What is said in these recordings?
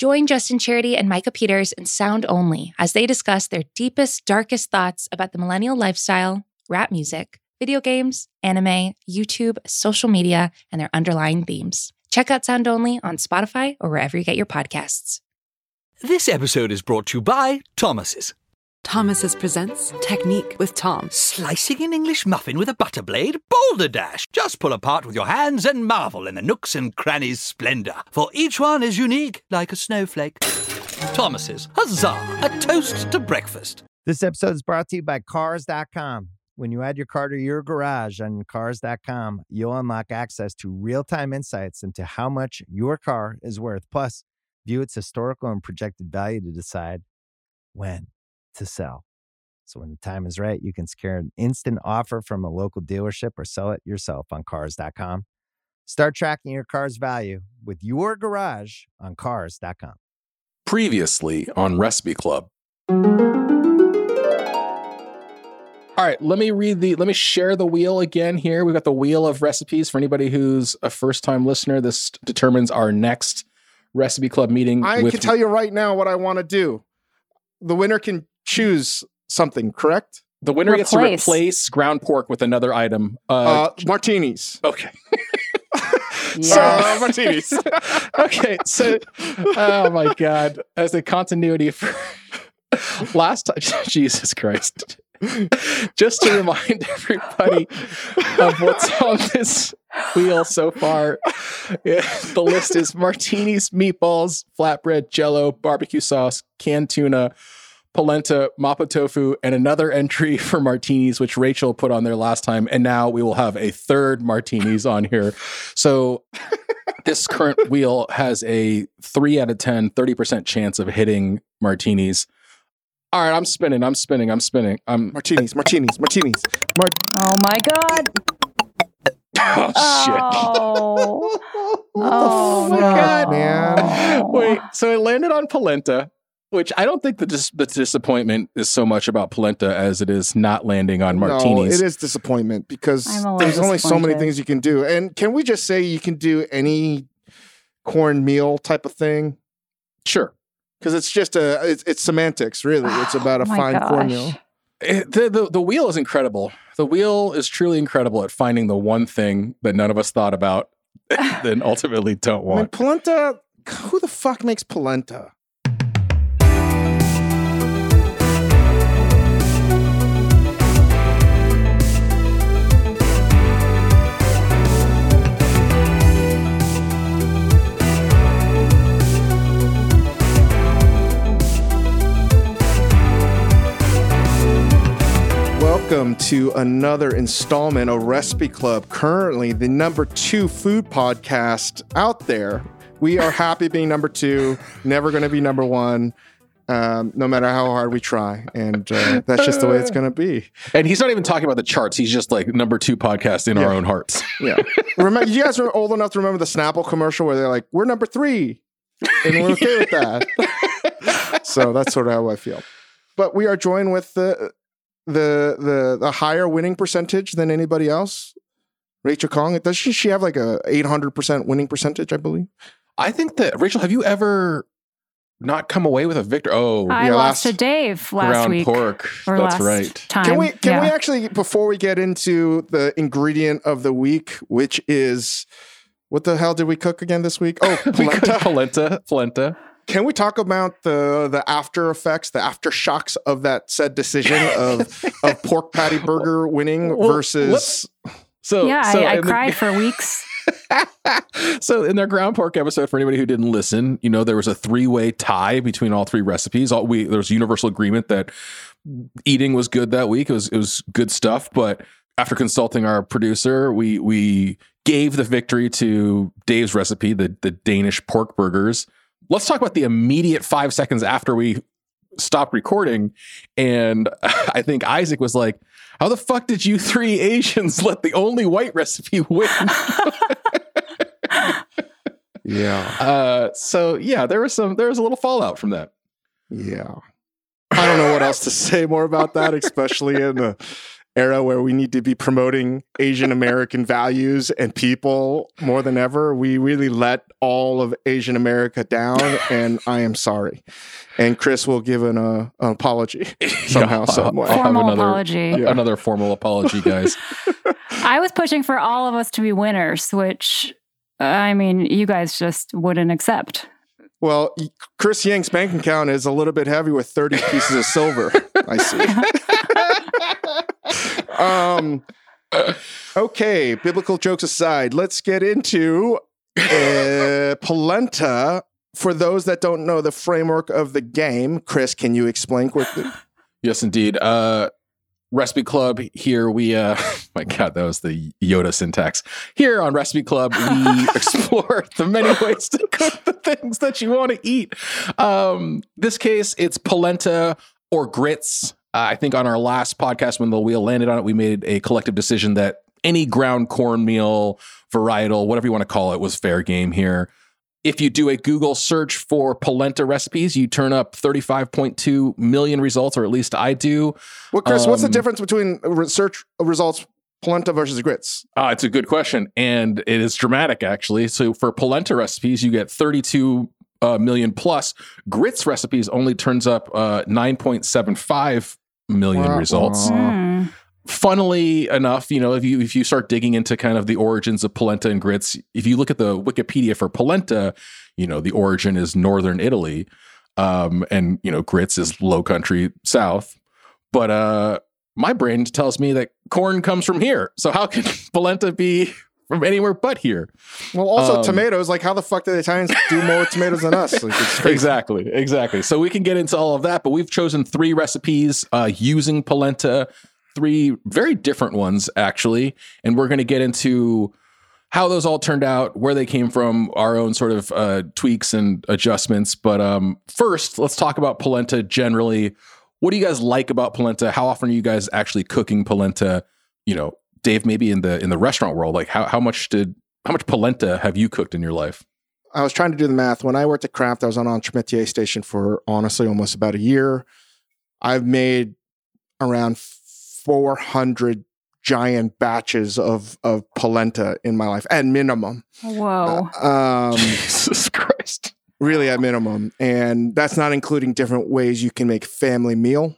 Join Justin Charity and Micah Peters in Sound Only as they discuss their deepest, darkest thoughts about the millennial lifestyle, rap music, video games, anime, YouTube, social media, and their underlying themes. Check out Sound Only on Spotify or wherever you get your podcasts. This episode is brought to you by Thomas's. Thomas's presents Technique with Tom. Slicing an English muffin with a butter blade? Boulder Dash! Just pull apart with your hands and marvel in the nooks and crannies' splendor, for each one is unique like a snowflake. Thomas's, huzzah! A toast to breakfast. This episode is brought to you by Cars.com. When you add your car to your garage on Cars.com, you'll unlock access to real time insights into how much your car is worth. Plus, view its historical and projected value to decide when to sell. So when the time is right, you can secure an instant offer from a local dealership or sell it yourself on cars.com. Start tracking your car's value with your garage on cars.com. Previously on Recipe Club. All right, let me read the let me share the wheel again here. We've got the wheel of recipes for anybody who's a first-time listener. This determines our next recipe club meeting. I with- can tell you right now what I want to do. The winner can choose something, correct? the winner gets to Replace. replace ground pork with another item. Uh, Uh, martinis. okay. Uh, martinis. okay, so oh my god, as a continuity for last time, Jesus Christ. Just to remind everybody of what's on this wheel so far, yeah, the list is martinis, meatballs, flatbread, jello, barbecue sauce, canned tuna, polenta, mapo tofu, and another entry for martinis, which Rachel put on there last time. And now we will have a third martinis on here. So this current wheel has a 3 out of 10, 30% chance of hitting martinis. All right, I'm spinning. I'm spinning. I'm spinning. I'm martinis, martinis, martinis. Mar- Oh my god. oh shit. Oh. what Oh, the fuck, God. man? Wait, so it landed on polenta, which I don't think the, dis- the disappointment is so much about polenta as it is not landing on martinis. No, it is disappointment because I'm a little there's only so many things you can do. And can we just say you can do any cornmeal type of thing? Sure. Because it's just a it's, it's semantics, really. It's about a Oh fine gosh. cornmeal. It- the, the the wheel is incredible. The wheel is truly incredible at finding the one thing that none of us thought about, then ultimately don't I mean, want. polenta. Who the fuck makes polenta? Welcome to another installment of Recipe Club, currently the number two food podcast out there. We are happy being number two, never going to be number one, um, no matter how hard we try. And uh, that's just the way it's going to be. And he's not even talking about the charts. He's just like number two podcast in our own hearts. Yeah. remember, you guys are old enough to remember the Snapple commercial where they're like, we're number three, and we're okay with that. so that's sort of how I feel. But we are joined with the the the the higher winning percentage than anybody else. Rachel Khong, doesn't she have like a 800% winning percentage, I believe? I think that Rachel, have you ever not come away with a victor? Oh, I Yeah, lost last- to Dave last ground week. pork. Or That's last right. Time. Can we can we actually before we get into the ingredient of the week, which is what the hell did we cook again this week? Oh, We polenta. polenta, polenta. Can we talk about the the after effects, the aftershocks of that said decision of of pork patty burger winning Well, versus So yeah, so I, I in the- cried for weeks. so in their ground pork episode, for anybody who didn't listen, you know there was a three way tie between all three recipes. All we there was universal agreement that eating was good that week. It was it was good stuff. But after consulting our producer, we we gave the victory to Dave's recipe, the the Danish pork burgers. Let's talk about the immediate five seconds after we stopped recording, and I think Isaac was like. How the fuck did you three Asians let the only white recipe win? yeah Uh, so yeah, there was some there was a little fallout from that. yeah. I don't know what else to say more about that, especially in the era where we need to be promoting Asian American values and people more than ever. We really let all of Asian America down, and I am sorry. And Chris will give an, uh, an apology somehow, Yeah, some way. I'll have Formal another- apology. a- Another formal apology, guys. I was pushing for all of us to be winners, which I mean, you guys just wouldn't accept. Well, Chris Ying's bank account is a little bit heavy with 30 pieces of silver. I see. Um, okay, biblical jokes aside, let's get into uh, polenta. For those that don't know the framework of the game, Chris, can you explain quickly? Yes, indeed. Uh, Recipe Club here we uh my god that was the Yoda syntax. Here on Recipe Club we explore the many ways to cook the things that you want to eat. Um this case it's polenta or grits. Uh, I think on our last podcast when the wheel landed on it we made a collective decision that any ground cornmeal varietal whatever you want to call it was fair game here. If you do a Google search for polenta recipes, you turn up 35.2 million results, or at least I do. Well, Chris, what's the Um, difference between search results polenta versus grits? Uh, it's a good question, and it is dramatic actually. So for polenta recipes, you get 32 uh, million plus. Grits recipes only turns up uh, 9.75 million Wah, results. wah. Hmm. Funnily enough, you know, if you if you start digging into kind of the origins of polenta and grits, if you look at the Wikipedia for polenta, you know, the origin is northern Italy, um, and you know, grits is low country south. But uh, my brain tells me that corn comes from here. So how can polenta be from anywhere but here? Well, also Um, tomatoes. Like, how the fuck do the Italians do more with tomatoes than us? Like, exactly, exactly. So we can get into all of that, but we've chosen three recipes uh, using polenta, three very different ones actually, and we're going to get into how those all turned out, where they came from, our own sort of uh, tweaks and adjustments. But um, first, let's talk about polenta generally. What do you guys like about polenta? How often are you guys actually cooking polenta? You know, Dave, maybe in the in the restaurant world, like how how much did how much polenta have you cooked in your life? I was trying to do the math. When I worked at Craft, I was on entremetier station for honestly almost about a year. I've made around 400 giant batches of of polenta in my life at minimum. Whoa. Um, Jesus Christ. really at minimum, and that's not including different ways you can make family meal.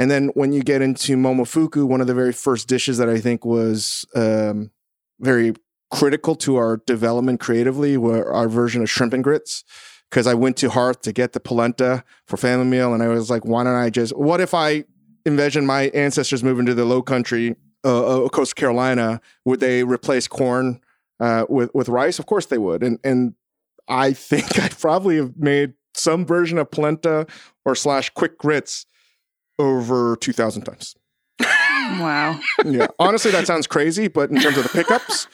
And then when you get into momofuku, one of the very first dishes that I think was um, very critical to our development creatively were our version of shrimp and grits. Because I went to Hearth to get the polenta for family meal, and I was like, why don't I just? What if I envision my ancestors moving to the Low Country, uh, uh, Coastal Carolina? Would they replace corn uh, with with rice? Of course they would. And and I think I probably have made some version of polenta or slash quick grits over two thousand times. Wow. Yeah, honestly, that sounds crazy, but in terms of the pickups,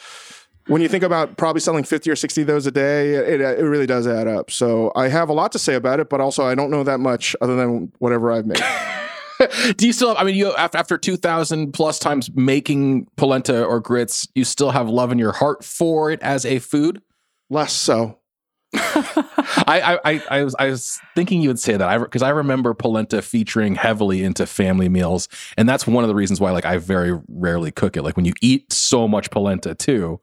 when you think about probably selling fifty or sixty of those a day, it it really does add up. So I have a lot to say about it, but also I don't know that much other than whatever I've made. Do you still have, I mean, you after, after 2000 plus times making polenta or grits, you still have love in your heart for it as a food? Less so. I, I, I, I was, I was thinking you would say that because I, remember polenta featuring heavily into family meals. And that's one of the reasons why, like, I very rarely cook it. Like when you eat so much polenta too,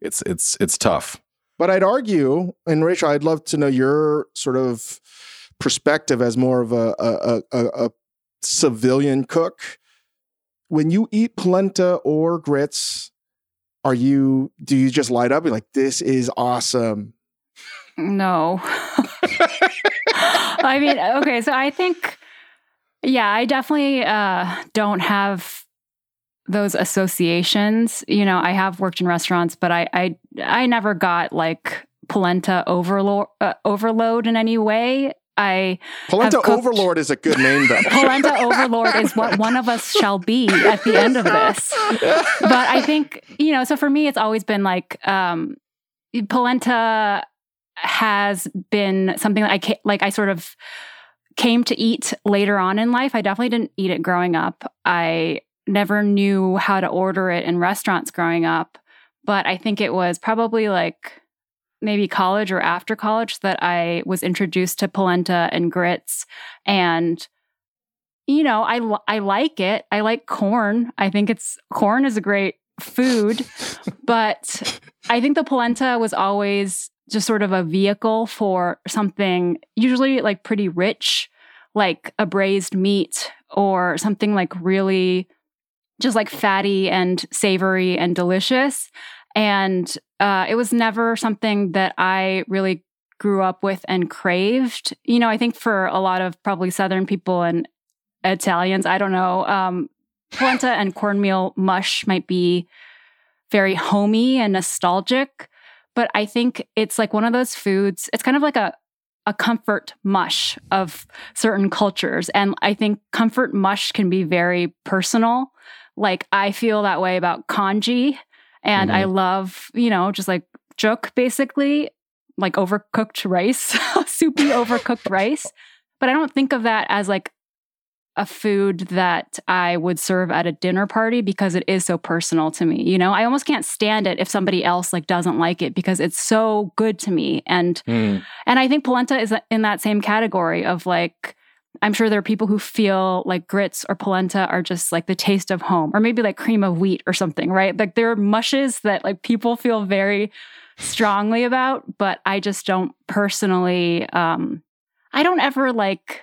it's, it's, it's tough. But I'd argue, and Rachel, I'd love to know your sort of perspective as more of a, a, a, a civilian cook. When you eat polenta or grits, are you do you just light up? You're like, this is awesome. No. I mean, okay, so I think, yeah, I definitely uh, don't have those associations. You know, I have worked in restaurants, but I I, I never got like polenta overload uh, overload in any way. I Polenta Overlord is a good name though. polenta overlord is what one of us shall be at the end of this. But I think, you know, so for me, it's always been like um, polenta has been something that I ca- like I sort of came to eat later on in life. I definitely didn't eat it growing up. I never knew how to order it in restaurants growing up, but I think it was probably like maybe college or after college that I was introduced to polenta and grits and you know, I I like it. I like corn. I think it's corn is a great food, but I think the polenta was always just sort of a vehicle for something usually like pretty rich, like a braised meat or something like really just like fatty and savory and delicious. And uh, it was never something that I really grew up with and craved. You know, I think for a lot of probably Southern people and Italians, I don't know, um, polenta and cornmeal mush might be very homey and nostalgic, but I think it's like one of those foods. It's kind of like a a comfort mush of certain cultures, and I think comfort mush can be very personal. Like I feel that way about congee, and I mm-hmm. love you know just like juk basically like overcooked rice, soupy overcooked rice. But I don't think of that as like a food that I would serve at a dinner party because it is so personal to me. You know, I almost can't stand it if somebody else like doesn't like it because it's so good to me. And Mm. and I think polenta is in that same category of like I'm sure there are people who feel like grits or polenta are just like the taste of home or maybe like cream of wheat or something, right? Like there are mushes that like people feel very strongly about, but I just don't personally um I don't ever like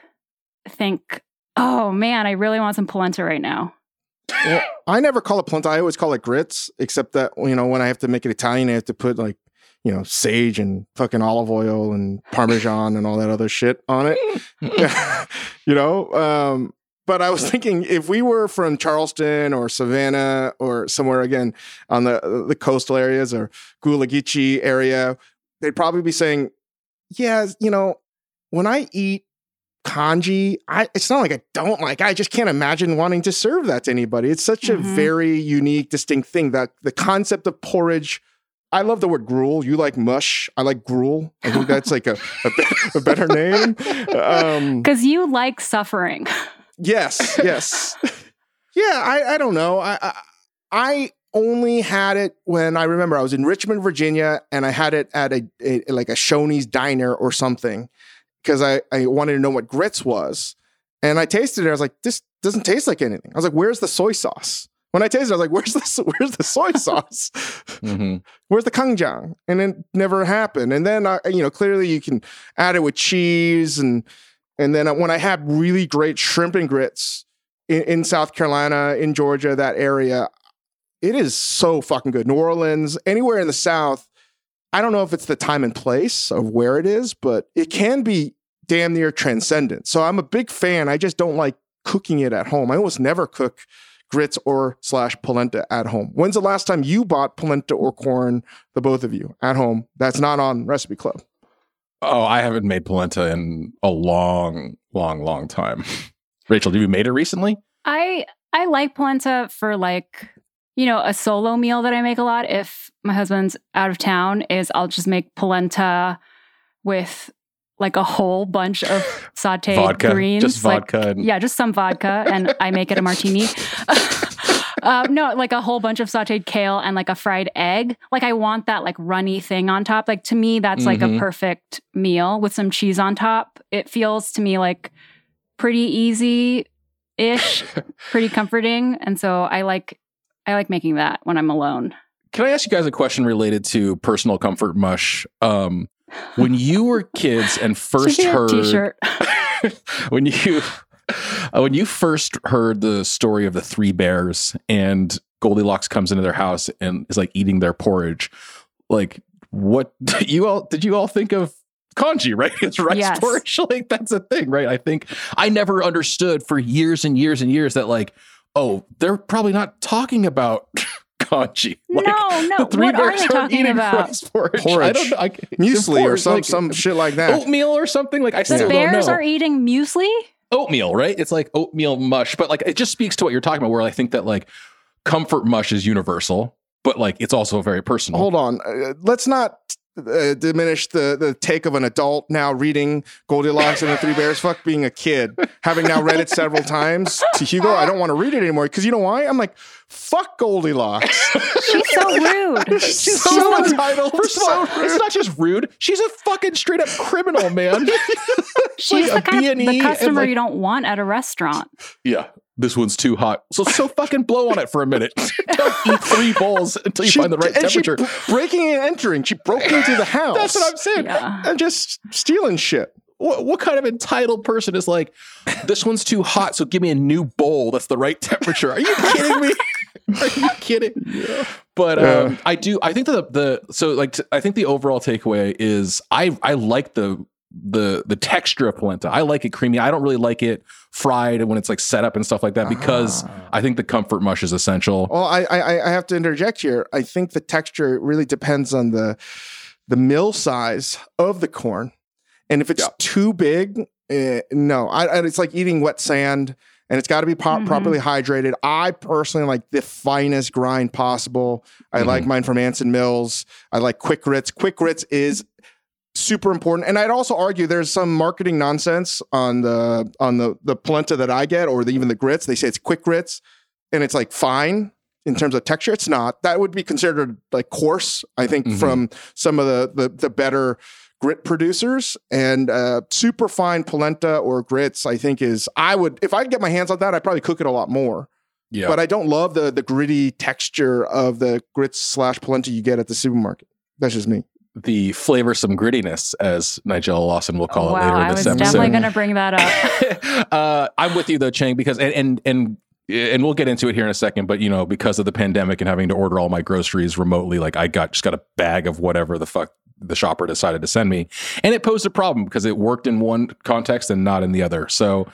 think, "Oh man, I really want some polenta right now." Well, I never call it polenta. I always call it grits, except that you know when I have to make it Italian, I have to put like you know sage and fucking olive oil and parmesan and all that other shit on it. you know. Um, but I was thinking if we were from Charleston or Savannah or somewhere again on the the coastal areas or Gullah Geechee area, they'd probably be saying, "Yeah, you know, when I eat congee, I it's not like I don't like. I just can't imagine wanting to serve that to anybody. It's such a Mhm. very unique, distinct thing. That the concept of porridge. I love the word gruel. You like mush. I like gruel. I think that's like a, a, a better name. Um, Because you like suffering. Yes, yes. yeah, I, I don't know. I, I I only had it when I remember I was in Richmond, Virginia, and I had it at a, a like a Shoney's diner or something because I, I wanted to know what grits was. And I tasted it. I was like, this doesn't taste like anything. I was like, where's the soy sauce? When I tasted it, I was like, where's the where's the soy sauce? Mhm. where's the ganjang? And it never happened. And then I, you know, clearly you can add it with cheese and and then when I had really great shrimp and grits in, in South Carolina, in Georgia, that area, it is so fucking good. New Orleans, anywhere in the South, I don't know if it's the time and place of where it is, but it can be damn near transcendent. So I'm a big fan. I just don't like cooking it at home. I almost never cook grits or slash polenta at home. When's the last time you bought polenta or corn, the both of you, at home? That's not on Recipe Club. Oh, I haven't made polenta in a long, long, long time. Rachel, have you made it recently? I I like polenta for like you know a solo meal that I make a lot. If my husband's out of town, is I'll just make polenta with like a whole bunch of sautéed vodka, greens, just like- vodka. and- yeah, just some vodka, and I make it a martini. Uh, no, like a whole bunch of sauteed kale and like a fried egg. Like I want that like runny thing on top. Like to me, that's like a Mhm. perfect meal with some cheese on top. It feels to me like pretty easy ish, pretty comforting, and so I like I like making that when I'm alone. Can I ask you guys a question related to personal comfort mush? Um, when you were kids and first Should be a heard t-shirt. when you uh, when you first heard the story of the three bears and Goldilocks comes into their house and is like eating their porridge, like what you all did you all think of congee, right? It's rice Yes. porridge. Like that's a thing, right? I think I never understood for years and years and years that like, oh, they're probably not talking about congee. Like, no, no. the three What are bears they aren't talking eating about? rice porridge. I don't know. I, Muesli or some like, some shit like that. oatmeal or something. Like I The still bears don't know are eating muesli. oatmeal, right? It's like oatmeal mush, but like it just speaks to what you're talking about. Where I think that like comfort mush is universal, but like it's also very personal. Hold on. Uh, let's not uh, diminish the, the take of an adult now reading Goldilocks and the Three Bears. Fuck being a kid, having now read it several times to Hugo. I don't want to read it anymore because you know why? I'm like, fuck Goldilocks. She's so rude. She's so so entitled. First of all, So it's not just rude; she's a fucking straight up criminal, man. She's like the, kind of, the customer like- you don't want at a restaurant. Yeah, this one's too hot. So so fucking blow on it for a minute. Don't eat three bowls until you She- find the right and she temperature. breaking and entering. She broke into the house. That's what I'm saying. Yeah. And just stealing shit. What, what kind of entitled person is like, this one's too hot, so give me a new bowl that's the right temperature? Are you kidding me? Are you kidding? But um, I do. I think the the so like t- I think the overall takeaway is I I like the the the texture of polenta. I like it creamy. I don't really like it fried when it's like set up and stuff like that because I think the comfort mush is essential. Well, I, I I have to interject here. I think the texture really depends on the the mill size of the corn, and if it's Yeah. too big, eh, no. I, I- it's like eating wet sand, and it's got to be po- Mhm. properly hydrated. I personally like the finest grind possible. I like mine from Anson Mills. I like quick grits. Quick grits is super important. And i'd also argue there's some marketing nonsense on the on the the polenta that i get or the, even the grits. They say it's quick grits and it's like fine in terms of texture. It's not. That would be considered like coarse i think Mhm. from some of the, the the better grit producers. And uh super fine polenta or grits i think is i would if i could get my hands on that i'd probably cook it a lot more. Yeah. but i don't love the the gritty texture of the grits slash polenta you get at the supermarket. That's just me the flavorsome grittiness, as Nigella Lawson will call it wow, later in this episode. I was definitely going to bring that up. uh, I'm with you though, Chang, because and and and and we'll get into it here in a second. But you know, because of the pandemic and having to order all my groceries remotely, like I got just got a bag of whatever the fuck the shopper decided to send me, and it posed a problem because it worked in one context and not in the other. So.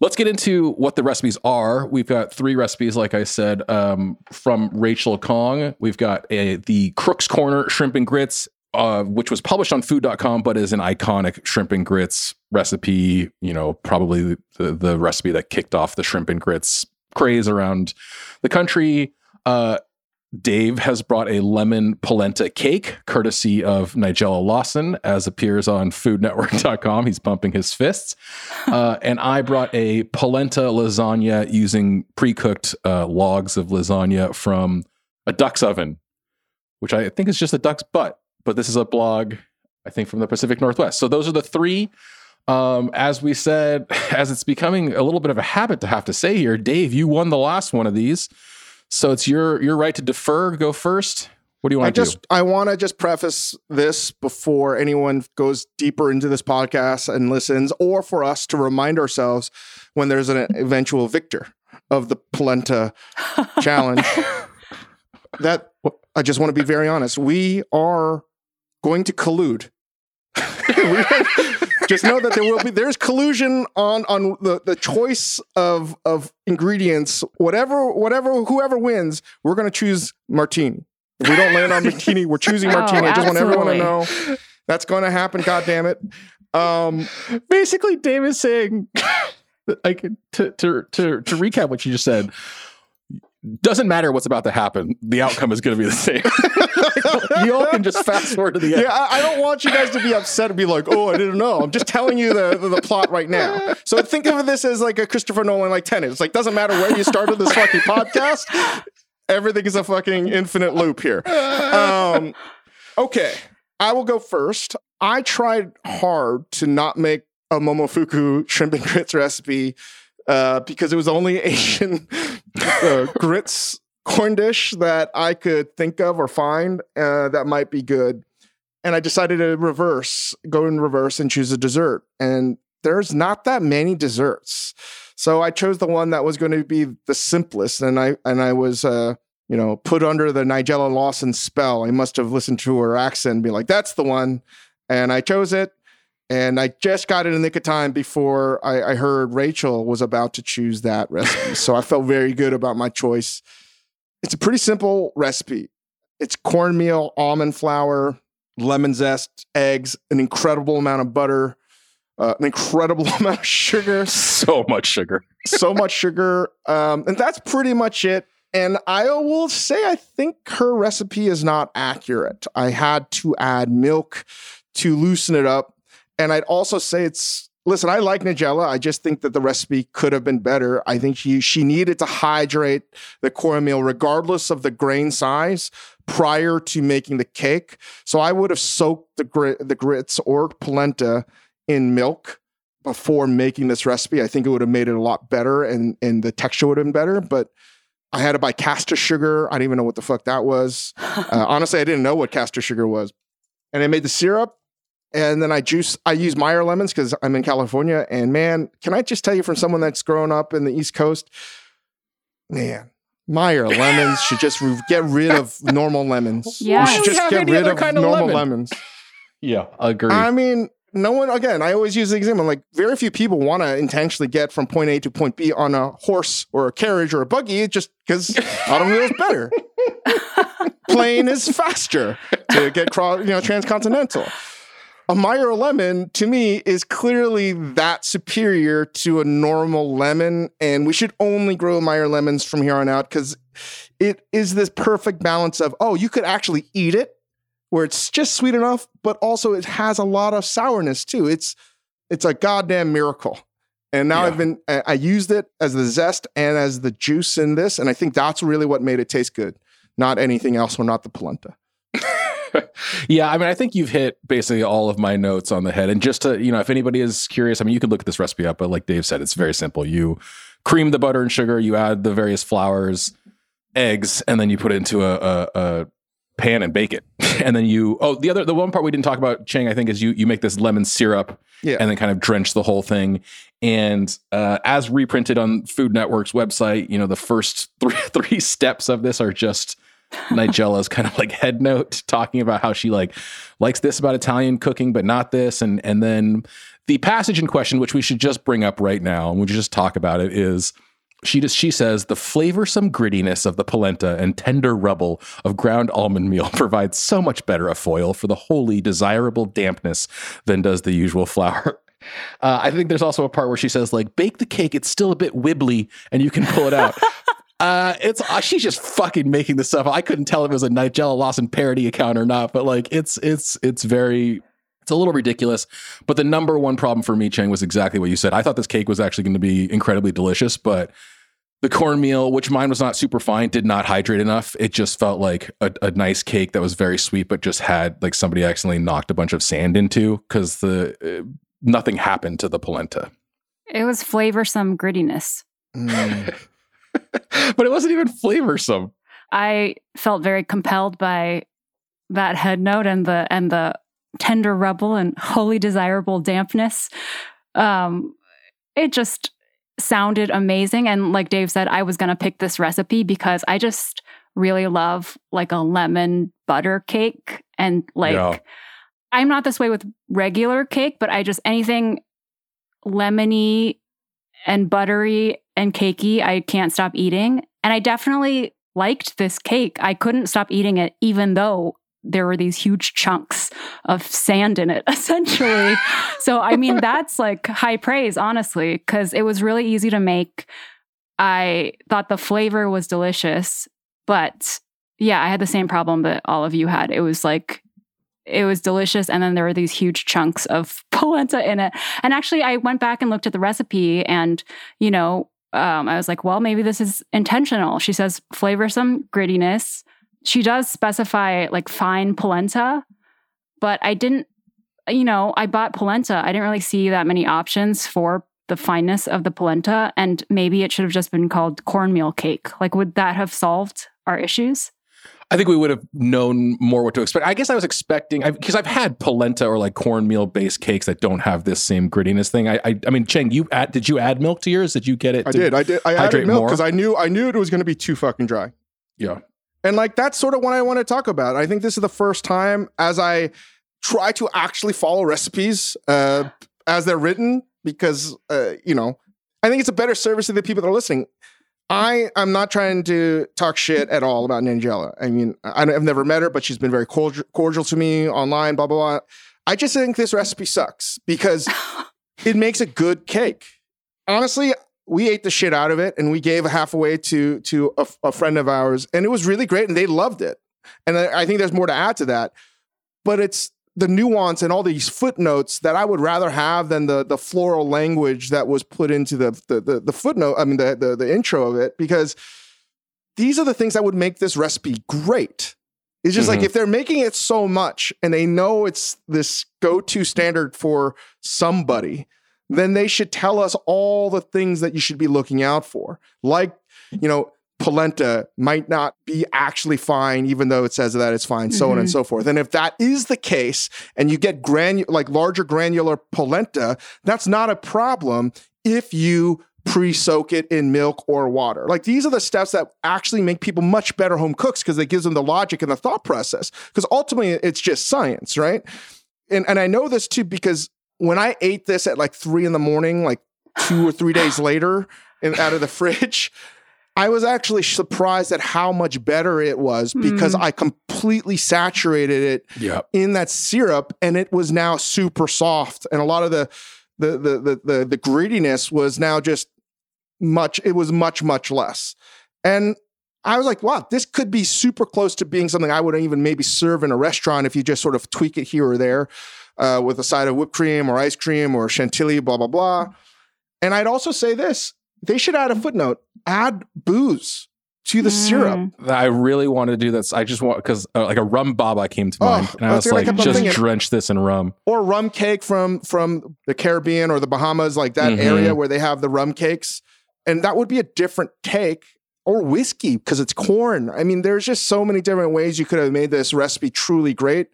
Let's get into what the recipes are. We've got three recipes, like I said, um, from Rachel Khong. We've got a, the Crook's Corner shrimp and grits, uh, which was published on food.com, but is an iconic shrimp and grits recipe. You know, probably the, the recipe that kicked off the shrimp and grits craze around the country. Uh, Dave has brought a lemon polenta cake, courtesy of Nigella Lawson, as appears on foodnetwork.com. He's pumping his fists. Uh, and I brought a polenta lasagna using pre cooked uh, logs of lasagna from a duck's oven, which I think is just a duck's butt. But this is a blog, I think, from the Pacific Northwest. So those are the three. Um, as we said, as it's becoming a little bit of a habit to have to say here, Dave, you won the last one of these. So it's your your right to defer. Go first. What do you I want to do? just I want to just preface this before anyone goes deeper into this podcast and listens, or for us to remind ourselves when there's an eventual victor of the polenta challenge. that I just want to be very honest. We are going to collude. Just know that there will be there's collusion on on the, the choice of of ingredients. Whatever whatever whoever wins, we're going to choose martini. If we don't land on martini, we're choosing Oh, martini. I just want everyone to know that's going to happen. God damn it. Um, Basically, Dave is saying, like to to to to recap what you just said. Doesn't matter what's about to happen. The outcome is going to be the same. you all can just fast forward to the end. yeah, I, I don't want you guys to be upset and be like, "Oh, I didn't know." I'm just telling you the, the the plot right now. So think of this as like a Christopher Nolan like Tenet. It's like doesn't matter where you started this fucking podcast. Everything is a fucking infinite loop here. Um, okay, I will go first. I tried hard to not make a Momofuku shrimp and grits recipe uh, because it was only Asian uh, grits corn dish that I could think of or find uh, that might be good. And I decided to reverse, go in reverse and choose a dessert. And there's not that many desserts. So I chose the one that was going to be the simplest. And I and I was uh, you know, put under the Nigella Lawson spell. I must have listened to her accent and be like, that's the one. And I chose it. And I just got it in the nick of time before I, I heard Rachel was about to choose that recipe. so I felt very good about my choice. It's a pretty simple recipe. It's cornmeal, almond flour, lemon zest, eggs, an incredible amount of butter, uh, an incredible amount of sugar, So much sugar. so much sugar. Um, and that's pretty much it. And I will say, I think her recipe is not accurate. I had to add milk to loosen it up. And I'd also say it's, listen, I like Nigella. I just think that the recipe could have been better. I think she, she needed to hydrate the cornmeal, regardless of the grain size, prior to making the cake. So I would have soaked the, grit, the grits or polenta in milk before making this recipe. I think it would have made it a lot better and and the texture would have been better. But I had to buy castor sugar. I didn't even know what the fuck that was. Uh, honestly, I didn't know what castor sugar was. And I made the syrup and then I juice, I use Meyer lemons because I'm in California. And man, can I just tell you from someone that's grown up in the East Coast, man, Meyer lemons should just re- get rid of normal lemons. Yeah. We should just get any rid of kind of normal lemon. lemons. Yeah, agree. I mean, no one, again, I always use the example like, very few people want to intentionally get from point A to point B on a horse or a carriage or a buggy just because automobile is better. Plane is faster to get cross, you know, transcontinental. A Meyer lemon to me is clearly that superior to a normal lemon, and we should only grow Meyer lemons from here on out because it is this perfect balance of oh, you could actually eat it, where it's just sweet enough, but also it has a lot of sourness too. It's it's a goddamn miracle. And now Yeah. I've been I I used it as the zest and as the juice in this, and I think that's really what made it taste good, not anything else or not the polenta. yeah, I mean, I think you've hit basically all of my notes on the head. And just to, you know, if anybody is curious, I mean, you could look at this recipe up, but like Dave said, it's very simple. You cream the butter and sugar, you add the various flours, eggs, and then you put it into a, a, a pan and bake it. and then you, oh, the other, the one part we didn't talk about, Chang, I think, is you you make this lemon syrup Yeah. and then kind of drench the whole thing. And uh, as reprinted on Food Network's website, you know, the first three three steps of this are just Nigella's kind of like head note talking about how she like likes this about Italian cooking, but not this. And and then the passage in question, which we should just bring up right now, and we just talk about it, is she just she says the flavorsome grittiness of the polenta and tender rubble of ground almond meal provides so much better a foil for the wholly desirable dampness than does the usual flour. Uh, I think there's also a part where she says like bake the cake, it's still a bit wibbly, and you can pull it out. Uh, it's uh, she's just fucking making this stuff. I couldn't tell if it was a Nigella Lawson parody account or not, but like it's it's it's very it's a little ridiculous. But the number one problem for me, Chang, was exactly what you said. I thought this cake was actually going to be incredibly delicious, but the cornmeal, which mine was not super fine, did not hydrate enough. It just felt like a, a nice cake that was very sweet, but just had like somebody accidentally knocked a bunch of sand into because the uh, nothing happened to the polenta. It was flavorsome grittiness. Mm. but it wasn't even flavorsome. I felt very compelled by that head note and the and the tender rubble and wholly desirable dampness. Um, it just sounded amazing. And like Dave said, I was gonna pick this recipe because I just really love like a lemon butter cake and like Yeah. I'm not this way with regular cake, but I just anything lemony and buttery and cakey, I can't stop eating. And I definitely liked this cake. I couldn't stop eating it, even though there were these huge chunks of sand in it, essentially. so, I mean, that's like high praise, honestly, because it was really easy to make. I thought the flavor was delicious, but yeah, I had the same problem that all of you had. It was like, it was delicious. And then there were these huge chunks of polenta in it. And actually, I went back and looked at the recipe and, you know, um, I was like, well, maybe this is intentional. She says flavorsome grittiness. She does specify like fine polenta, but I didn't, you know, I bought polenta. I didn't really see that many options for the fineness of the polenta. And maybe it should have just been called cornmeal cake. Like, would that have solved our issues? I think we would have known more what to expect. I guess I was expecting because I've had polenta or like cornmeal based cakes that don't have this same grittiness thing. I, I, I mean, Chang, you add, did you add milk to yours? Did you get it? I did. I did. I added milk because I knew I knew it was going to be too fucking dry. Yeah. And like that's sort of what I want to talk about. I think this is the first time as I try to actually follow recipes uh, as they're written because uh, you know I think it's a better service to the people that are listening. I am not trying to talk shit at all about Nigella. I mean, I, I've never met her, but she's been very cordial, cordial to me online. Blah blah blah. I just think this recipe sucks because it makes a good cake. Honestly, we ate the shit out of it and we gave a half away to to a, a friend of ours and it was really great and they loved it and I, I think there's more to add to that but it's the nuance and all these footnotes that I would rather have than the the floral language that was put into the the the, the footnote I mean the, the the intro of it because these are the things that would make this recipe great it's just like Mhm. if they're making it so much and they know it's this go-to standard for somebody then they should tell us all the things that you should be looking out for. Like, you know, polenta might not be actually fine, even though it says that it's fine, so on and Mhm. so forth. And if that is the case, and you get granu- like larger granular polenta, that's not a problem if you pre-soak it in milk or water. Like these are the steps that actually make people much better home cooks because it gives them the logic and the thought process. Because ultimately it's just science, right? And and I know this too because when I ate this at like three in the morning, like two or three days later, in, out of the fridge, I was actually surprised at how much better it was because I completely saturated it Yeah. in that syrup and it was now super soft. And a lot of the the the the the, the grittiness was now just much it was much much less. And i was like wow this could be super close to being something i would even maybe serve in a restaurant if you just sort of tweak it here or there uh, with a side of whipped cream or ice cream or chantilly blah blah blah. And i'd also say this they should add a footnote add booze to the syrup Mm. I really want to do this. I just want because uh, like a rum baba came to Oh, mind, and I was what I like, just drench this in rum. or rum cake from from the Caribbean or the Bahamas, like that Mhm. area where they have the rum cakes, and that would be a different take. Or whiskey because it's corn. I mean, there's just so many different ways you could have made this recipe truly great,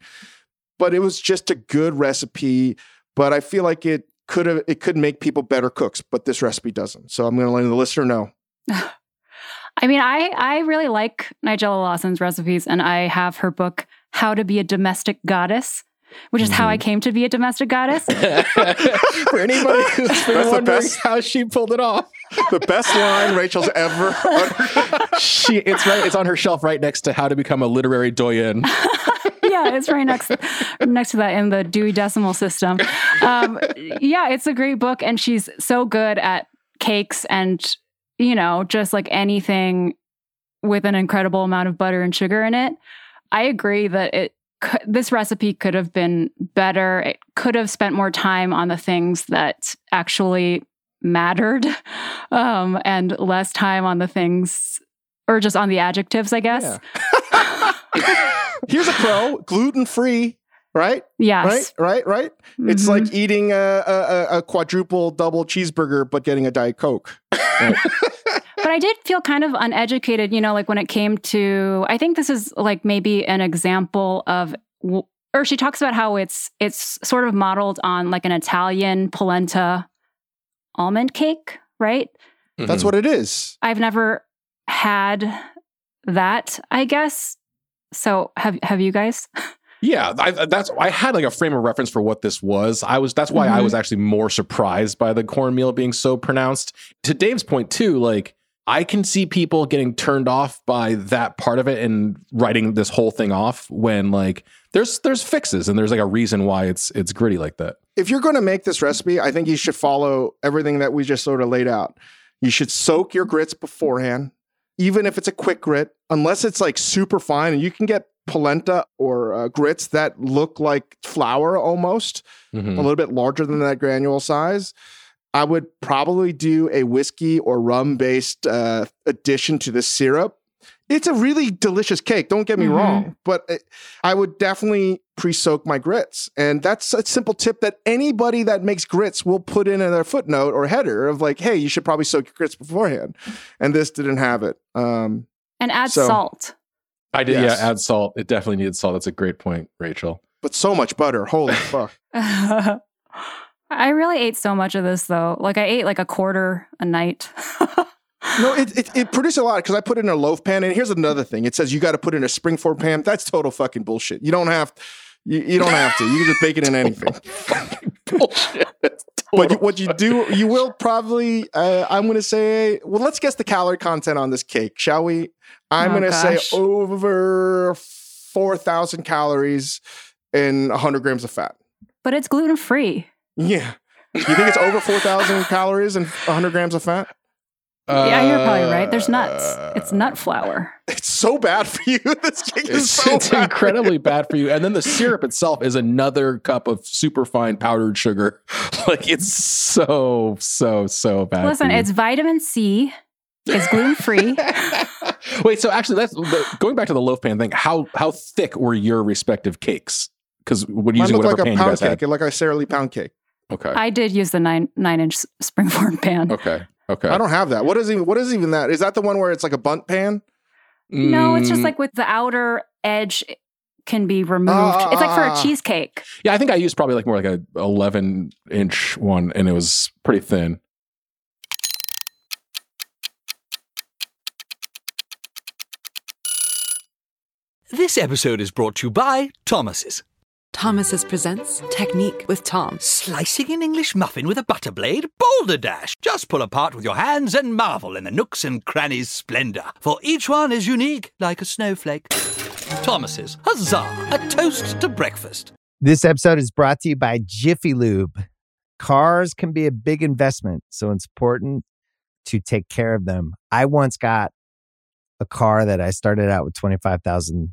but it was just a good recipe. But I feel like it could have it could make people better cooks, but this recipe doesn't. So I'm going to let the listener know. I mean, I I really like Nigella Lawson's recipes, and I have her book How to Be a Domestic Goddess, which is how I mm-hmm. came to be a domestic goddess. For anybody who's That's been the wondering best. how she pulled it off, the best line Rachel's ever. she it's right. It's on her shelf right next to how to become a literary doyen. yeah, it's right next next to that in the Dewey Decimal System. Um, yeah, it's a great book, and she's so good at cakes and you know just like anything with an incredible amount of butter and sugar in it. I agree that it this recipe could have been better. It could have spent more time on the things that actually mattered, um, and less time on the things or just on the adjectives, I guess. Here's a pro: gluten free. Right, Yes. right, right, right. It's Mhm. like eating a, a, a- a quadruple double cheeseburger, but getting a Diet Coke. but I did feel kind of uneducated, you know, like when it came to, I think this is like maybe an example of, or she talks about how it's it's sort of modeled on like an Italian polenta almond cake, right? That's what it is. I've never had that, I guess. So have have you guys? Yeah, I, that's I had like a frame of reference for what this was. I was that's why I Mhm. was actually more surprised by the cornmeal being so pronounced. To Dave's point too, like I can see people getting turned off by that part of it and writing this whole thing off when like there's there's fixes and there's like a reason why it's it's gritty like that. If you're going to make this recipe, I think you should follow everything that we just sort of laid out. You should soak your grits beforehand, even if it's a quick grit, unless it's like super fine. And you can get polenta or uh, grits that look like flour almost. Mhm. a little bit larger than that granule size. I would probably do a whiskey or rum based uh, addition to the syrup. It's a really delicious cake. Don't get me Mhm. wrong, but it, I would definitely pre-soak my grits, and that's a simple tip that anybody that makes grits will put in their footnote or header of like, "Hey, you should probably soak your grits beforehand." And this didn't have it. Um, And add So- salt. I did Yes. yeah, add salt. It definitely needed salt. That's a great point, Rachel. but so much butter. Holy fuck! I really ate so much of this though. Like I ate like a quarter a night. No, it, it, it produced a lot because I put it in a loaf pan. And here's another thing: it says you got to put it in a springform pan. That's total fucking bullshit. You don't have, you, you don't have to. You can just bake it in anything. Bullshit. But you, what you do, you will probably. Uh, I'm going to say, well, let's guess the calorie content on this cake, shall we? I'm Oh, going to say over four thousand calories and 100 grams of fat. but it's gluten free. Yeah. You think it's over 4,000 calories and 100 grams of fat? Yeah, you're probably right. There's nuts. It's Uh, nut flour. It's so bad for you. This cake is It's, so it's bad. incredibly bad for you. And then the syrup itself is another cup of super fine powdered sugar. Like it's so, so, so bad. Listen, for you. it's vitamin C. It's gluten free. Wait, so actually, that's going back to the loaf pan thing. How how thick were your respective cakes? Because when Mine using whatever like a pan you guys cake, had, like a Sara Lee pound cake. Okay. I did use the nine nine inch springform pan. okay. Okay. I don't have that. What is even what is even that? Is that the one where it's like a Bundt pan? No, it's just Mm, like with the outer edge can be removed. it's like for Ah. a cheesecake. Yeah, I think I used probably like more like a 11 inch one, and it was pretty thin. This episode is brought to you by Thomas's. Thomas's presents Technique with Tom. Slicing an English muffin with a butter blade? Boulder Dash! Just pull apart with your hands and marvel in the nooks and crannies' splendor, for each one is unique like a snowflake. Thomas's, huzzah! A toast to breakfast. This episode is brought to you by Jiffy Lube. Cars can be a big investment, so it's important to take care of them. I once got a car that I started out with 25,000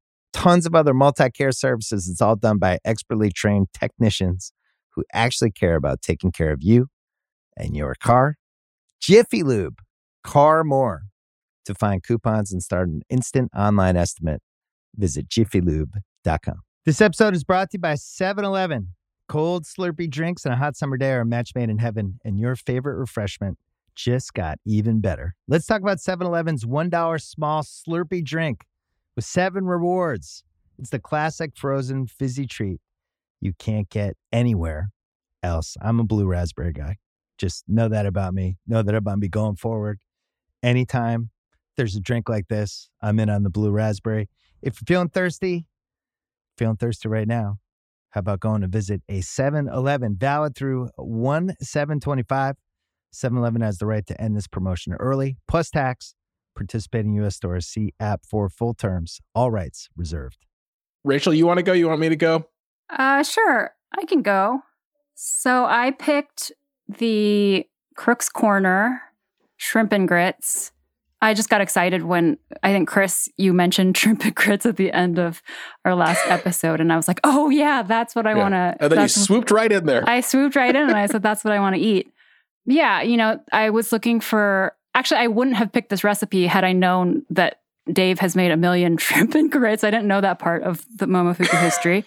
tons of other multi care services. It's all done by expertly trained technicians who actually care about taking care of you and your car. Jiffy Lube, car more. To find coupons and start an instant online estimate, visit jiffylube.com. This episode is brought to you by 7 Eleven. Cold, Slurpee drinks and a hot summer day are a match made in heaven, and your favorite refreshment just got even better. Let's talk about 7 Eleven's $1 small Slurpee drink with seven rewards. It's the classic frozen fizzy treat you can't get anywhere else. I'm a blue raspberry guy. Just know that about me. Know that I'm about me going forward. Anytime there's a drink like this, I'm in on the blue raspberry. If you're feeling thirsty, feeling thirsty right now, how about going to visit a 7 Eleven valid through 1 725? 7 Eleven has the right to end this promotion early, plus tax. Participating U.S. stores see app for full terms. All rights reserved. Rachel, you want to go? You want me to go? Uh, sure, I can go. So I picked the Crook's Corner shrimp and grits. I just got excited when I think Chris, you mentioned shrimp and grits at the end of our last episode, and I was like, "Oh yeah, that's what I Yeah. want to." And then you swooped right in there. I swooped right in and I said, that's what I want to eat. Yeah, you know, I was looking for, actually, I wouldn't have picked this recipe had I known that Dave has made a million shrimp and grits. I didn't know that part of the Momofuku history.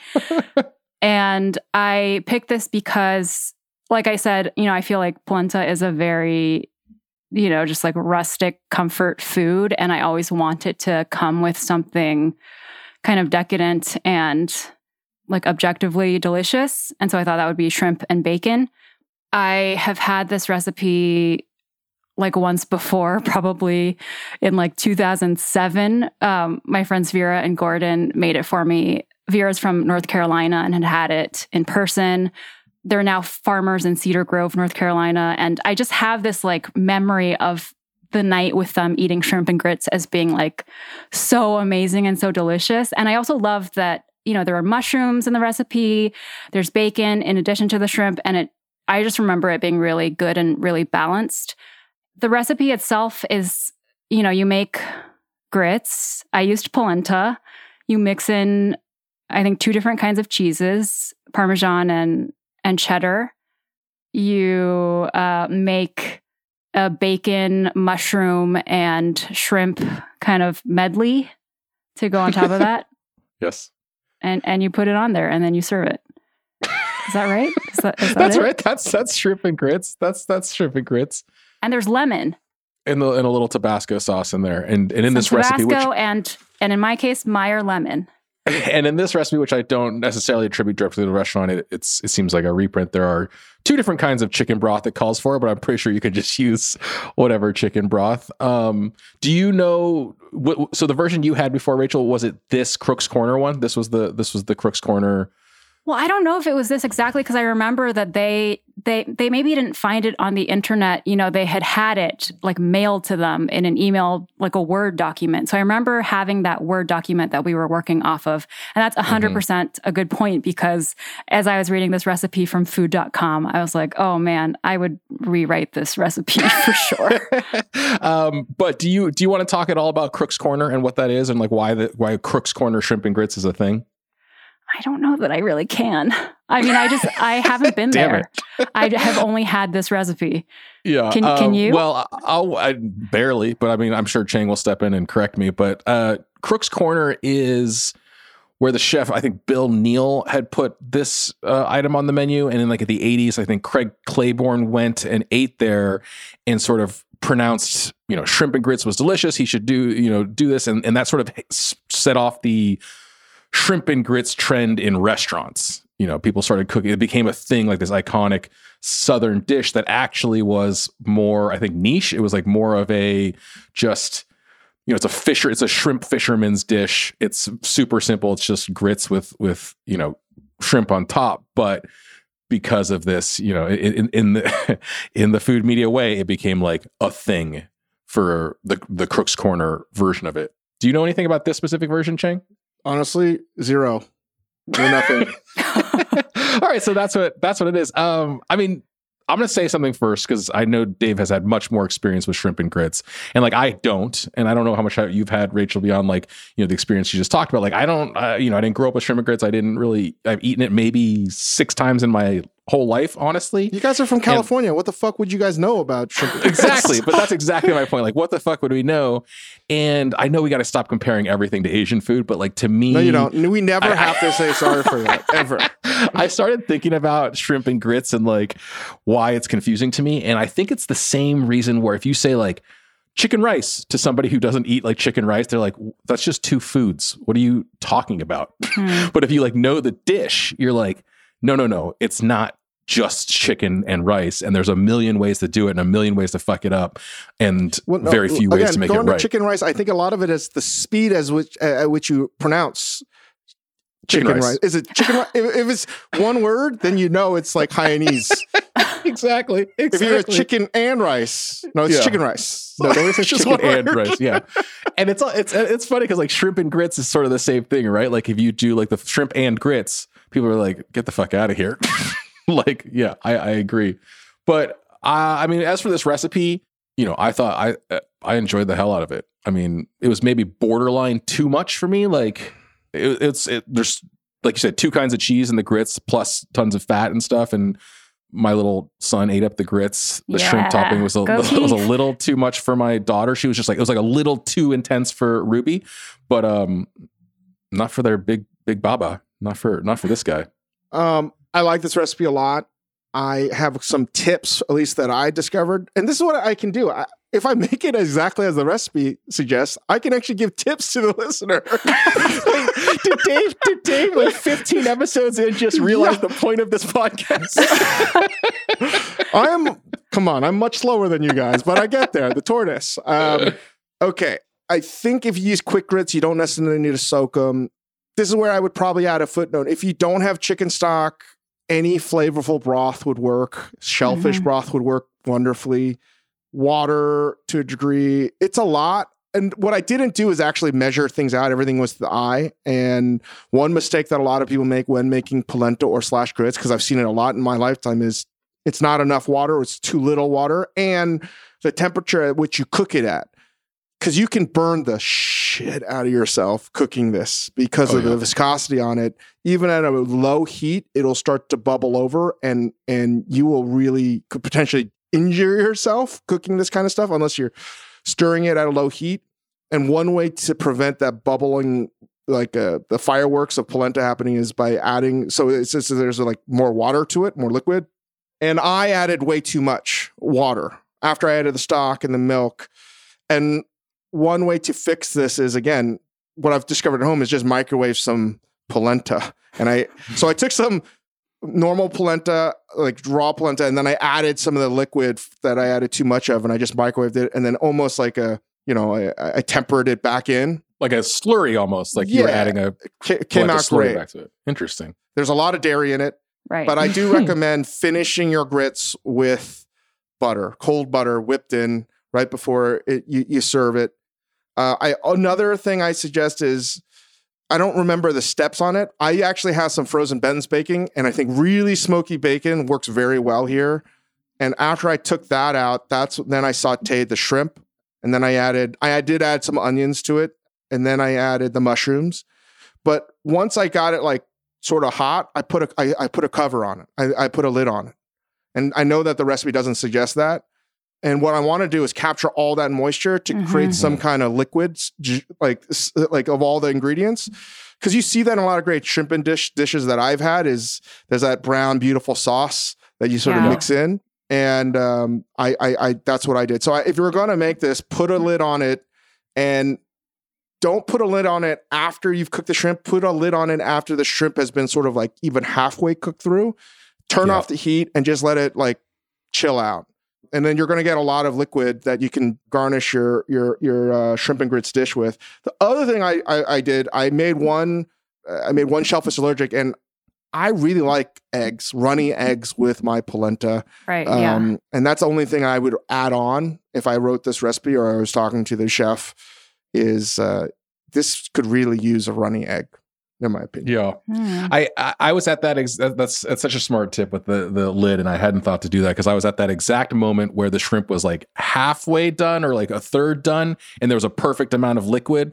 and I picked this because, like I said, you know, I feel like polenta is a very, you know, just like rustic comfort food. And I always want it to come with something kind of decadent and like objectively delicious. And so I thought that would be shrimp and bacon. I have had this recipe like once before, probably in like 2007. Um, my friends Vera and Gordon made it for me. Vera's from North Carolina and had had it in person. They're now farmers in Cedar Grove, North Carolina. And I just have this like memory of the night with them eating shrimp and grits as being like so amazing and so delicious. And I also love that, you know, there are mushrooms in the recipe, there's bacon in addition to the shrimp. And it, I just remember it being really good and really balanced. The recipe itself is, you know, you make grits. I used polenta. You mix in, I think, two different kinds of cheeses, Parmesan and, and cheddar. You uh, make a bacon, mushroom, and shrimp kind of medley to go on top of that. yes. And, and you put it on there and then you serve it. Is that right? Is that, is that That's it? right. That's that's shrimp and grits. That's that's shrimp and grits. And there's lemon. And, the, and a little Tabasco sauce in there. And and in some this recipe, Tabasco which and and in my case, Meyer lemon. and in this recipe, which I don't necessarily attribute directly to the restaurant, it, it's it seems like a reprint. There are two different kinds of chicken broth it calls for, but I'm pretty sure you can just use whatever chicken broth. Um, do you know? What, so the version you had before, Rachel, was it this Crook's Corner one? This was the this was the Crook's Corner. Well, I don't know if it was this exactly because I remember that they they they maybe didn't find it on the internet. You know they had had it like mailed to them in an email like a word document. So i remember having that word document that we were working off of. And that's 100% Mm-hmm. a good point because as i was reading this recipe from food.com i was like oh man i would rewrite this recipe for sure. Um, but do you do you want to talk at all about Crook's Corner and what that is and like why the why Crook's Corner shrimp and grits is a thing? i don't know that i really can i mean i just i haven't been there i have only had this recipe Yeah. Can- can um, you? Well, I'll I, barely, but I mean, I'm sure Chang will step in and correct me. But uh, Crook's Corner is where the chef, I think Bill Neal, had put this uh, item on the menu, and in like at the 80s, I think Craig Claiborne went and ate there and sort of pronounced, you know, shrimp and grits was delicious. He should do, you know, do this, and and that sort of set off the shrimp and grits trend in restaurants. You know, people started cooking. It became a thing, like this iconic southern dish that actually was more, I think, niche. It was like more of a just, you know, it's a fisher, it's a shrimp fisherman's dish. It's super simple. It's just grits with with you know shrimp on top, but because of this, you know, in, in the in the food media way, it became like a thing for the the Crook's Corner version of it. Do you know anything about this specific version, Chang? Honestly, zero. Know nothing. All right, so that's what that's what it is. Um, I mean, I'm gonna say something first because I know Dave has had much more experience with shrimp and grits, and like I don't, and I don't know how much you've had, Rachel, beyond like you know the experience you just talked about. Like I don't, uh, you know, I didn't grow up with shrimp and grits. I didn't really. I've eaten it maybe six times in my whole life, honestly. You guys are from California. what the fuck would you guys know about shrimp? exactly but that's exactly my point like what the fuck would we know and i know we got to stop comparing everything to asian food but like to me No, you don't. We never have to say sorry for that ever. I started thinking about shrimp and grits and like why it's confusing to me. And I think it's the same reason where if you say like chicken rice to somebody who doesn't eat like chicken rice, they're like, that's just two foods. What are you talking about? Hmm. but if you like know the dish, you're like, no, no, no, it's not just chicken and rice. And there's a million ways to do it and a million ways to fuck it up and Well, no, very few ways again, to make it going right. chicken rice, I think a lot of it is the speed as which uh, at which you pronounce Chicken chicken, rice. rice. Is it chicken rice? If, if it's one word, then you know it's like Hainanese. exactly. if you're a chicken and rice, no, it's Yeah. chicken rice. No, nobody says Just chicken one and rice. Yeah, and it's it's it's funny because like shrimp and grits is sort of the same thing, right? Like if you do like the shrimp and grits, people are like, "Get the fuck out of here!" like, yeah, I, I agree. But uh, I mean, as for this recipe, you know, I thought I uh, I enjoyed the hell out of it. I mean, it was maybe borderline too much for me. Like, it, it's it, there's like you said, two kinds of cheese in the grits plus tons of fat and stuff, and my little son ate up the grits. The shrimp topping was a was a little too much for my daughter. She was just like it was like a little too intense for Ruby, but um, not for their big big baba. Not for not for this guy. Um, I like this recipe a lot. I have some tips, at least that I discovered, and this is what I can do. I, if I make it exactly as the recipe suggests, I can actually give tips to the listener. did Dave did Dave like 15 episodes in just realize the point of this podcast? I am, come on, I'm much slower than you guys, but I get there. The tortoise. Um, okay. I think if you use quick grits, you don't necessarily need to soak them. This is where I would probably add a footnote. If you don't have chicken stock, any flavorful broth would work. Shellfish Mhm. broth would work wonderfully. Water to a degree. It's a lot. And what I didn't do is actually measure things out. Everything was the eye. And one mistake that a lot of people make when making polenta or slash grits, because I've seen it a lot in my lifetime, is it's not enough water, it's too little water, and the temperature at which you cook it at. Because you can burn the shit out of yourself cooking this because Oh, of yeah. the viscosity on it. Even at a low heat, it'll start to bubble over, and and you will really could potentially injure yourself cooking this kind of stuff unless you're stirring it at a low heat. And one way to prevent that bubbling, like uh, the fireworks of polenta happening, is by adding. So it's just there's like more water to it, more liquid. And I added way too much water after I added the stock and the milk. And one way to fix this is again, what I've discovered at home is just microwave some polenta. And I so I took some normal polenta, like raw polenta, and then I added some of the liquid that I added too much of, and I just microwaved it, and then almost like a you know I, I tempered it back in. like a slurry almost. Like you were adding a Ca- came polenta out slurry great. back to it. Interesting. There's a lot of dairy in it. Right. But I do recommend finishing your grits with butter, cold butter whipped in right before it, you, you serve it. Uh, I another thing I suggest is I don't remember the steps on it. I actually have some frozen Benton's bacon, and I think really smoky bacon works very well here. And after I took that out, that's then I sauteed the shrimp, and then I added I did add some onions to it, and then I added the mushrooms. But once I got it like sort of hot, I put a I, I put a cover on it. I, I put a lid on it, and I know that the recipe doesn't suggest that. And what I want to do is capture all that moisture to Mhm. create some kind of liquids, like like of all the ingredients. Because you see that in a lot of great shrimp and dish dishes that I've had is there's that brown beautiful sauce that you sort of mix in, and um, I, I I that's what I did. So I, if you're gonna make this, put a lid on it, and don't put a lid on it after you've cooked the shrimp. Put a lid on it after the shrimp has been sort of like even halfway cooked through. Turn Yeah. off the heat and just let it like chill out. And then you're going to get a lot of liquid that you can garnish your your your uh, shrimp and grits dish with. The other thing I I, I did, I made one. uh, I made one shellfish allergic, and I really like eggs, runny eggs with my polenta. right. yeah. Um, And that's the only thing I would add on if I wrote this recipe or I was talking to the chef is uh, this could really use a runny egg, in my opinion. Yeah. Hmm. I, I I was at that ex- that's that's such a smart tip with the the lid and I hadn't thought to do that because I was at that exact moment where the shrimp was like halfway done or like a third done and there was a perfect amount of liquid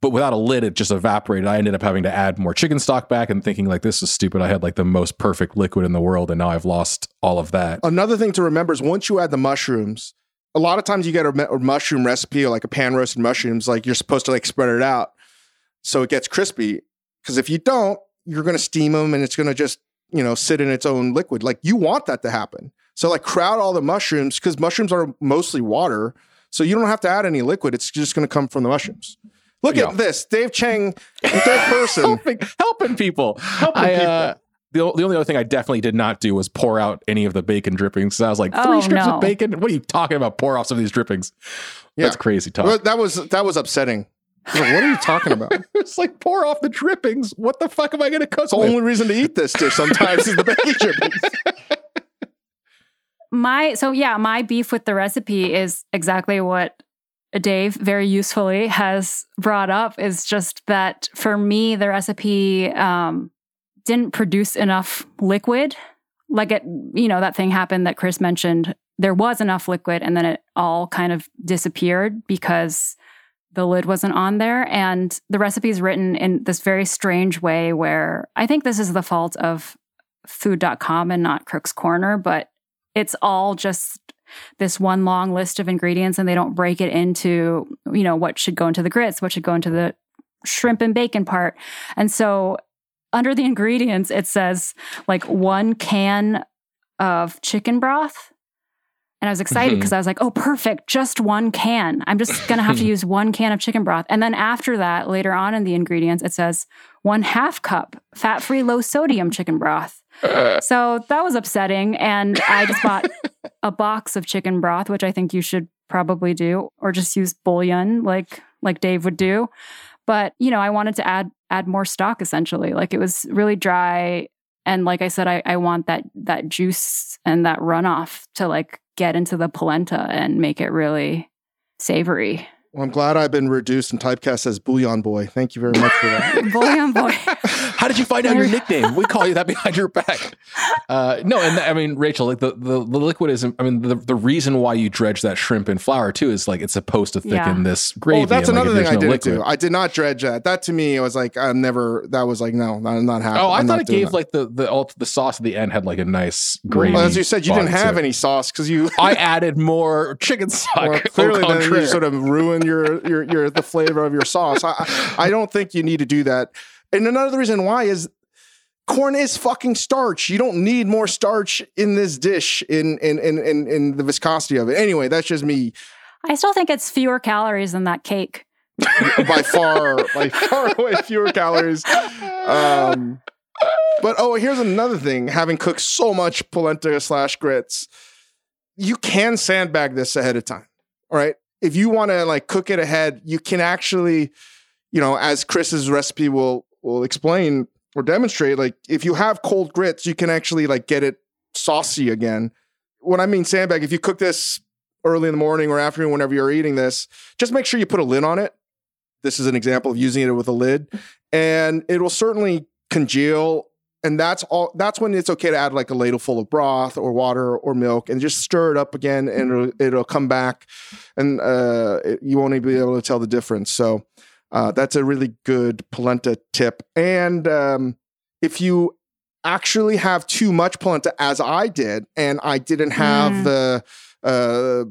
but without a lid it just evaporated I ended up having to add more chicken stock back and thinking like this is stupid I had like the most perfect liquid in the world and now I've lost all of that Another thing to remember is once you add the mushrooms, a lot of times you get a, mu- a mushroom recipe or like a pan roasted mushrooms, like you're supposed to like spread it out so it gets crispy. Because if you don't, you're going to steam them and it's going to just, you know, sit in its own liquid. Like you want that to happen. So like crowd all the mushrooms because mushrooms are mostly water. So you don't have to add any liquid. It's just going to come from the mushrooms. Look Yeah. at this. Dave Chang, third person. helping helping people I, uh, the, the only other thing I definitely did not do was pour out any of the bacon drippings. So I was like, three Oh, strips no. of bacon? What are you talking about? Pour off some of these drippings. That's Yeah. crazy talk. Well, that was that was upsetting. I was like, what are you talking about? it's like pour off the drippings. What the fuck am I going to cook It's the only reason to eat this dish sometimes is the bacon drippings. My so yeah, my beef with the recipe is exactly what Dave very usefully has brought up is just that for me the recipe um didn't produce enough liquid. Like it you know that thing happened that Chris mentioned. There was enough liquid and then it all kind of disappeared because the lid wasn't on there and the recipe is written in this very strange way where I think this is the fault of food.com and not Crook's Corner, but it's all just this one long list of ingredients and they don't break it into, you know, what should go into the grits, what should go into the shrimp and bacon part. And so under the ingredients, it says like one can of chicken broth. And I was excited mm-hmm. because I was like, oh, perfect, just one can. I'm just going to have to use one can of chicken broth. And then after that, later on in the ingredients, it says one half cup fat free, low sodium chicken broth. Uh. So that was upsetting. And I just bought a box of chicken broth, which I think you should probably do, or just use bouillon like like Dave would do. But you know, I wanted to add add more stock essentially. Like it was really dry. And like I said, I, I want that that juice and that runoff to like get into the polenta and make it really savory. Well, I'm glad I've been reduced and typecast as Bouillon Boy. Thank you very much for that. Bouillon boy. How did you find out your nickname? We call you that behind your back. Uh, no, and I mean, Rachel, like the, the, the liquid is, I mean, the, the reason why you dredge that shrimp in flour too is like it's supposed to thicken Yeah. this gravy. oh, that's and, like, another if thing I no didn't do. I did not dredge that. That to me, I was like, I'm never. That was like, no, I'm not happy. Oh, I I'm thought it gave that. like the the ult- the sauce at the end had like a nice gravy. Well, as you said, you didn't have any sauce because you. I added more chicken stock. Well, clearly, then you sort of ruin your your your the flavor of your sauce. I I don't think you need to do that. And another reason why is corn is fucking starch. You don't need more starch in this dish in in in in, in the viscosity of it. Anyway, that's just me I still think it's fewer calories than that cake. by far by far away fewer calories. Um, but oh, here's another thing: having cooked so much polenta slash grits, you can sandbag this ahead of time. All right, if you want to like cook it ahead, you can actually, you know, as Chris's recipe will will explain, or demonstrate, like if you have cold grits, you can actually like get it saucy again. When I mean sandbag, if you cook this early in the morning or afternoon, whenever you're eating this, just make sure you put a lid on it. This is an example of using it with a lid, and it will certainly congeal. And that's all. That's when it's okay to add like a ladle full of broth or water or milk, and just stir it up again, and it'll, it'll come back, and uh, it, you won't even be able to tell the difference. So uh, that's a really good polenta tip. And um, if you actually have too much polenta, as I did, and I didn't have Mm. the, uh,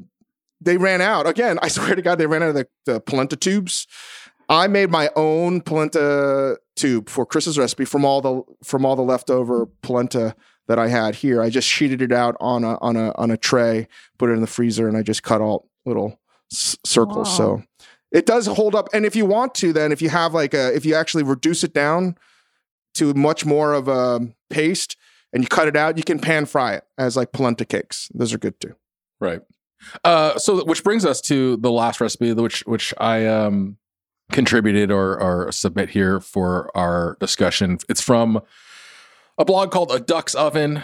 they ran out again. I swear to God, they ran out of the, the polenta tubes. I made my own polenta tube for Chris's recipe from all the from all the leftover polenta that I had here. I just sheeted it out on a on a on a tray, put it in the freezer, and I just cut all little s- circles. Wow. So it does hold up. And if you want to, then if you have like a if you actually reduce it down to much more of a paste and you cut it out, you can pan fry it as like polenta cakes. Those are good too. Right. Uh, so which brings us to the last recipe, which which I um contributed or or submit here for our discussion. It's from a blog called A Duck's Oven,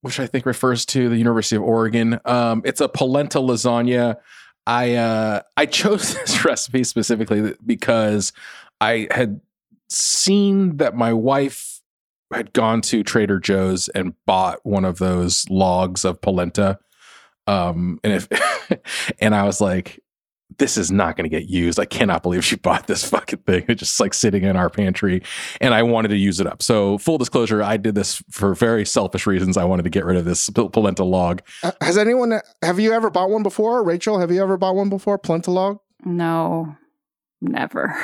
which I think refers to the University of Oregon. Um, it's a polenta lasagna. I uh, I chose this recipe specifically because I had seen that my wife had gone to Trader Joe's and bought one of those logs of polenta. Um, and if and I was like, this is not going to get used. I cannot believe she bought this fucking thing. It's just like sitting in our pantry, and I wanted to use it up. So, full disclosure, I did this for very selfish reasons. I wanted to get rid of this pol- polenta log. Uh, Has anyone have you ever bought one before? Rachel, have you ever bought one before? Polenta log? No, never.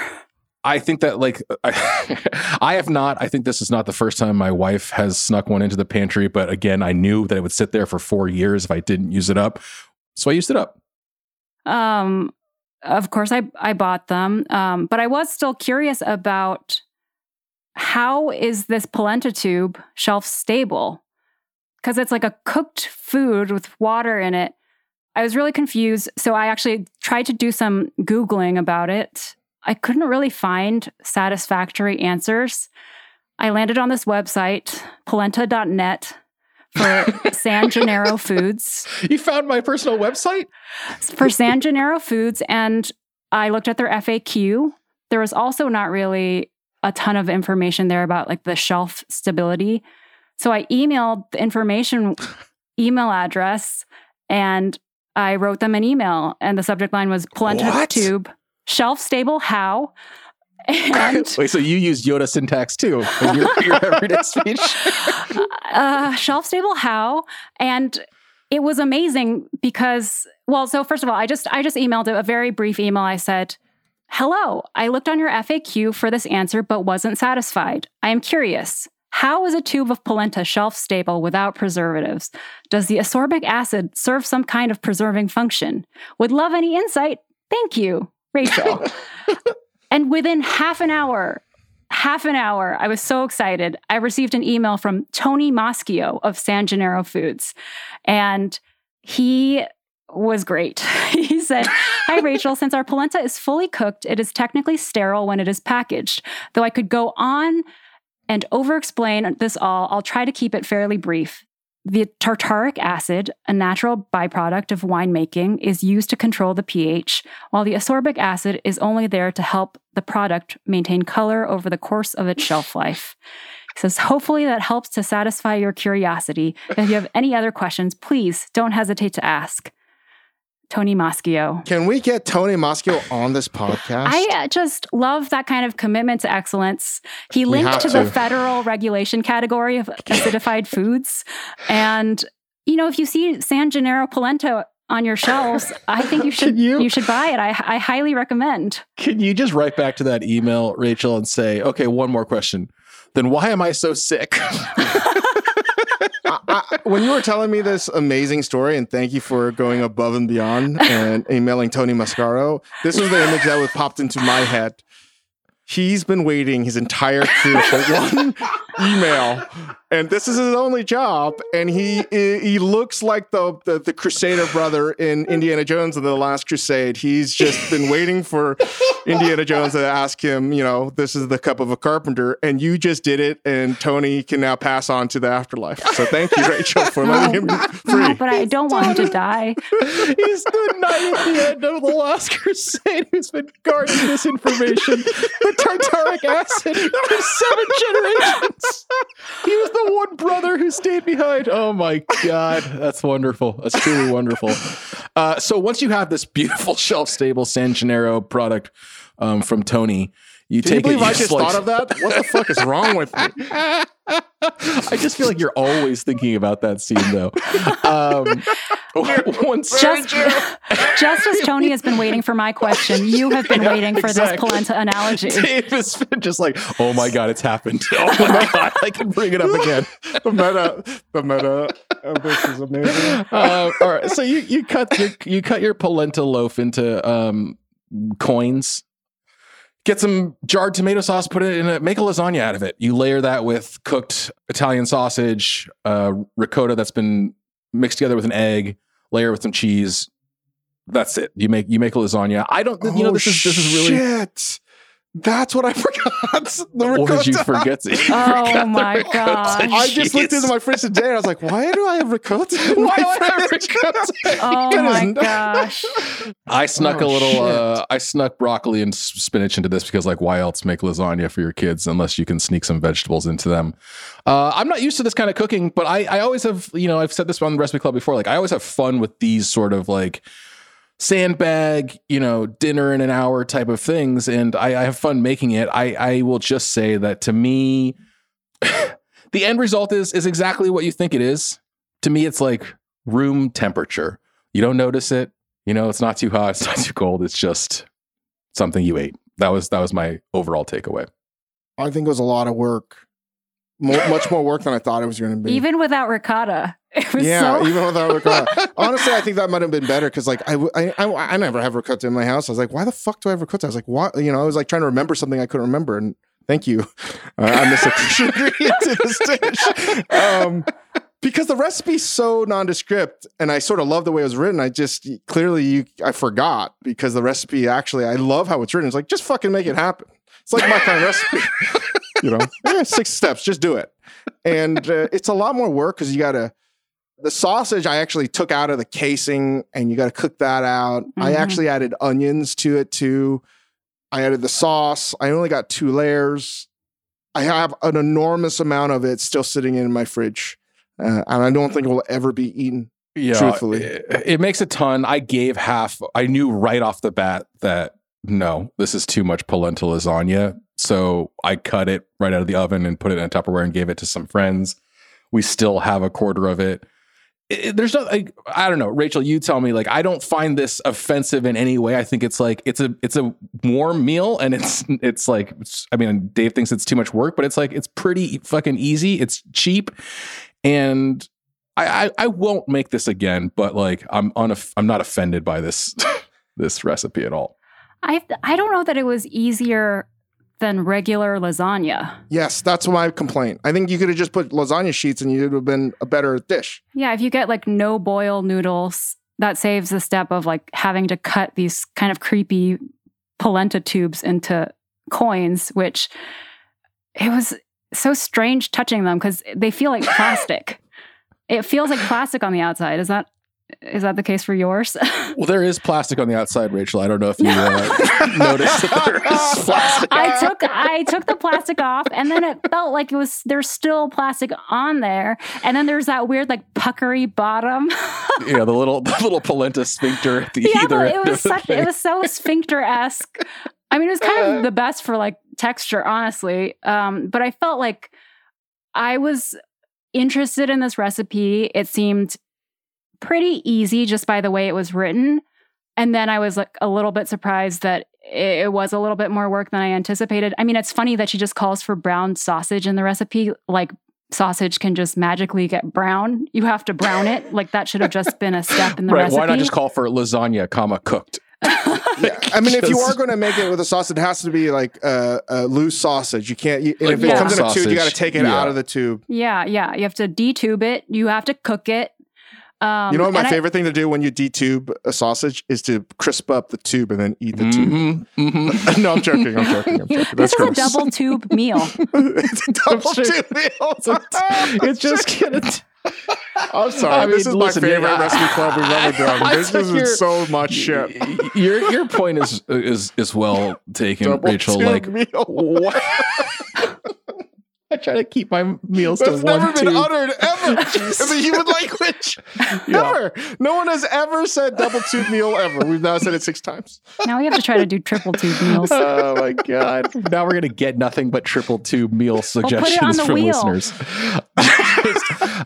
I think that like I, I have not. I think this is not the first time my wife has snuck one into the pantry. But again, I knew that it would sit there for four years if I didn't use it up, so I used it up. Um, of course, I I bought them, um, but I was still curious about how is this polenta tube shelf stable? Because it's like a cooked food with water in it. I was really confused, so I actually tried to do some googling about it. I couldn't really find satisfactory answers. I landed on this website, polenta.net, for San Gennaro Foods You found my personal website. for San Gennaro Foods, and I looked at their FAQ. There was also not really a ton of information there about like the shelf stability. So I emailed the information email address and I wrote them an email, and the subject line was polenta What? tube shelf stable how. And Wait, so you use Yoda syntax too in your, your everyday speech? uh, shelf stable how? And it was amazing because well so first of all i just i just emailed a very brief email. I said hello i looked on your faq for this answer but wasn't satisfied. I am curious. How is a tube of polenta shelf stable without preservatives? Does the ascorbic acid serve some kind of preserving function? Would love any insight. Thank you rachel and within half an hour half an hour. I was so excited. I received an email from Tony Moschio of San Gennaro Foods, and he was great. he said, Hi, Rachel. Since our polenta is fully cooked, it is technically sterile when it is packaged. Though I could go on and over explain this all, I'll try to keep it fairly brief. The tartaric acid, a natural byproduct of winemaking, is used to control the pH, while the ascorbic acid is only there to help the product maintain color over the course of its shelf life. He says, hopefully that helps to satisfy your curiosity. If you have any other questions, please don't hesitate to ask. Tony Moschio. Can we get Tony Moschio on this podcast? I uh, just love that kind of commitment to excellence. He linked have to the federal regulation category of acidified foods. And, you know, if you see San Gennaro polenta on your shelves, I think you should you- you? should buy it. I, I highly recommend. Can you just write back to that email, Rachel, and say, okay, one more question. Then why am I so sick? I, I, when you were telling me this amazing story, and thank you for going above and beyond and emailing Tony Mascaro, this was the image that was popped into my head. He's been waiting his entire career for one email, and this is his only job, and he he looks like the, the the Crusader brother in Indiana Jones and the Last Crusade. He's just been waiting for Indiana Jones to ask him, you know, this is the cup of a carpenter, and you just did it, and Tony can now pass on to the afterlife. So thank you, Rachel, for letting him free. No, but I don't want him to die. He's the knight at the end of the Last Crusade who's been guarding this information with tartaric acid for seven generations. He was the one brother who stayed behind. Oh my god, that's wonderful. That's truly wonderful. Uh, so once you have this beautiful shelf-stable San Gennaro product um, from Tony, you Can you take believe it. I you just slice- thought of that? What the fuck is wrong with me? I just feel like you're always thinking about that scene, though. Um, once, Just, just as Tony has been waiting for my question, you have been Yeah, waiting for exactly. this polenta analogy. Dave has been just like, oh my god, it's happened. Oh my god, I can bring it up again. The meta, the meta of this is amazing. Uh, all right, so you you cut your you cut your polenta loaf into um, coins. Get some jarred tomato sauce, put it in a make a lasagna out of it. You layer that with cooked Italian sausage, uh, ricotta that's been mixed together with an egg. Layer with some cheese. That's it. You make you make a lasagna. I don't. you know Oh, this is this is really. shit. That's what I forgot. The What did you forget? to- you Oh forgot my god! I just looked into my fridge today and I was like, why do I have ricotta? in Why do I have ricotta? Oh That is my gosh. I snuck Oh, a little. Uh, I snuck broccoli and spinach into this because, like, why else make lasagna for your kids unless you can sneak some vegetables into them? Uh, I'm not used to this kind of cooking, but I, I always have. You know, I've said this on the recipe club before. Like, I always have fun with these sort of like sandbag, you know, dinner in an hour type of things, and I, I have fun making it. I, I will just say that to me, the end result is is exactly what you think it is. To me, it's like room temperature. You don't notice it. You know, it's not too hot, it's not too cold. It's just something you ate. That was that was my overall takeaway. I think it was a lot of work. More, much more work than I thought it was going to be. Even without ricotta, it was yeah, so. even without ricotta. Honestly, I think that might have been better because, like, I, I, I, I never have ricotta in my house. I was like, why the fuck do I have ricotta? I was like, what? You know, I was like trying to remember something I couldn't remember. And thank you. Uh, I missed a crucial ingredient to this dish. Um, because the recipe's so nondescript and I sort of love the way it was written. I just clearly you I forgot because the recipe actually I love how it's written. It's like just fucking make it happen. It's like my kind of recipe. You know, Eh, six steps, just do it. And uh, it's a lot more work because you got to the sausage I actually took out of the casing and you got to cook that out. I Mhm. actually added onions to it too. I added the sauce. I only got two layers. I have an enormous amount of it still sitting in my fridge. Uh, and I don't think it will ever be eaten. Yeah, Truthfully. it, it makes a ton. I gave half. I knew right off the bat that no, this is too much polenta lasagna. So I cut it right out of the oven and put it in a Tupperware and gave it to some friends. We still have a quarter of it. It- there's no, like, I don't know, Rachel. You tell me. Like, I don't find this offensive in any way. I think it's like it's a it's a warm meal, and it's it's like it's, I mean, Dave thinks it's too much work, but it's like it's pretty fucking easy. It's cheap, and I, I, I won't make this again, but like I'm unoff- I'm not offended by this this recipe at all. I I don't know that it was easier than regular lasagna. Yes, that's my complaint. I think you could have just put lasagna sheets and you would have been a better dish. Yeah, if you get like no boil noodles, that saves the step of like having to cut these kind of creepy polenta tubes into coins, which it was so strange touching them because they feel like plastic. it feels like plastic on the outside. Is that is that the case for yours? Well, there is plastic on the outside, Rachel. I don't know if you uh, noticed that there is plastic. I took I took the plastic off, and then it felt like it was there's still plastic on there, and then there's that weird like puckery bottom. yeah, the little the little polenta sphincter at the yeah, either it was such it was so sphincter esque. I mean, it was kind of the best for like texture, honestly. Um, but I felt like I was interested in this recipe. It seemed pretty easy just by the way it was written. And then I was like a little bit surprised that it it was a little bit more work than I anticipated. I mean, it's funny that she just calls for brown sausage in the recipe. Like sausage can just magically get brown. You have to brown it. Like that should have just been a step in the right? recipe. Why not just call for lasagna, comma cooked? Yeah, I mean, if you are going to make it with a sauce, it has to be like uh, a loose sausage. You can't. You, and Like if it comes in a tube, you got to take it Yeah. out of the tube. yeah, yeah. You have to detube it. You have to cook it. Um, you know what my and I- favorite thing to do when you detube a sausage is to crisp up the tube and then eat the tube. Mhm, mhm. no, I'm joking. I'm joking. I'm joking. That's this is a gross. double tube meal. it's a double sure. tube meal. it's just gonna. I'm sorry. I this is listen, my favorite yeah, recipe club we've ever done. This is you're- so much shit. Your your point is is is well taken, Double Rachel. tube Like meal. what? I try to keep my meals That's to one It's never been tube. uttered ever in the human language. Ever. No one has ever said double tube meal ever. We've now said it six times. now we have to try to do triple tube meals. Oh my god! Now we're gonna get nothing but triple tube meal put it on suggestions from wheel. listeners.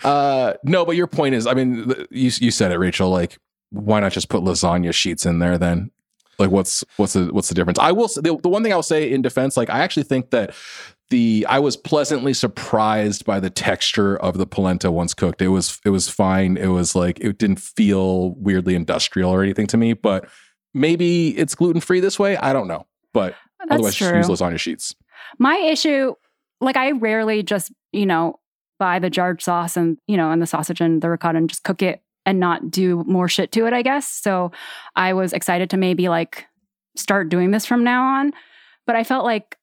Uh, no, but your point is, I mean, you you said it, Rachel. Like, why not just put lasagna sheets in there then? Like, what's what's the what's the difference? I will. s- The, the one thing I'll say in defense, like, I actually think that the I was pleasantly surprised by the texture of the polenta once cooked. It was it was fine. It was like it didn't feel weirdly industrial or anything to me. But maybe it's gluten free this way. I don't know. But That's otherwise, true. just use lasagna sheets. My issue, like I rarely just, you know, buy the jarred sauce and, you know, and the sausage and the ricotta and just cook it and not do more shit to it, I guess. So I was excited to maybe like start doing this from now on. But I felt like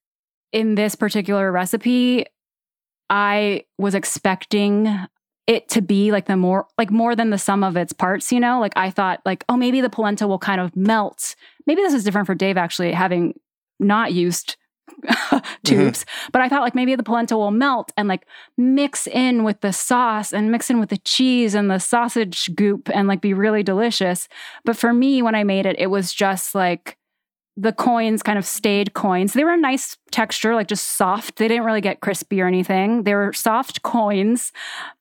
in this particular recipe, I was expecting it to be like the more like more than the sum of its parts, you know? Like I thought like, oh, maybe the polenta will kind of melt. Maybe this is different for Dave actually having not used mm-hmm. tubes, but I thought like maybe the polenta will melt and like mix in with the sauce and mix in with the cheese and the sausage goop and like be really delicious. But for me, when I made it, it was just like the coins kind of stayed coins. They were a nice texture, like just soft. They didn't really get crispy or anything. They were soft coins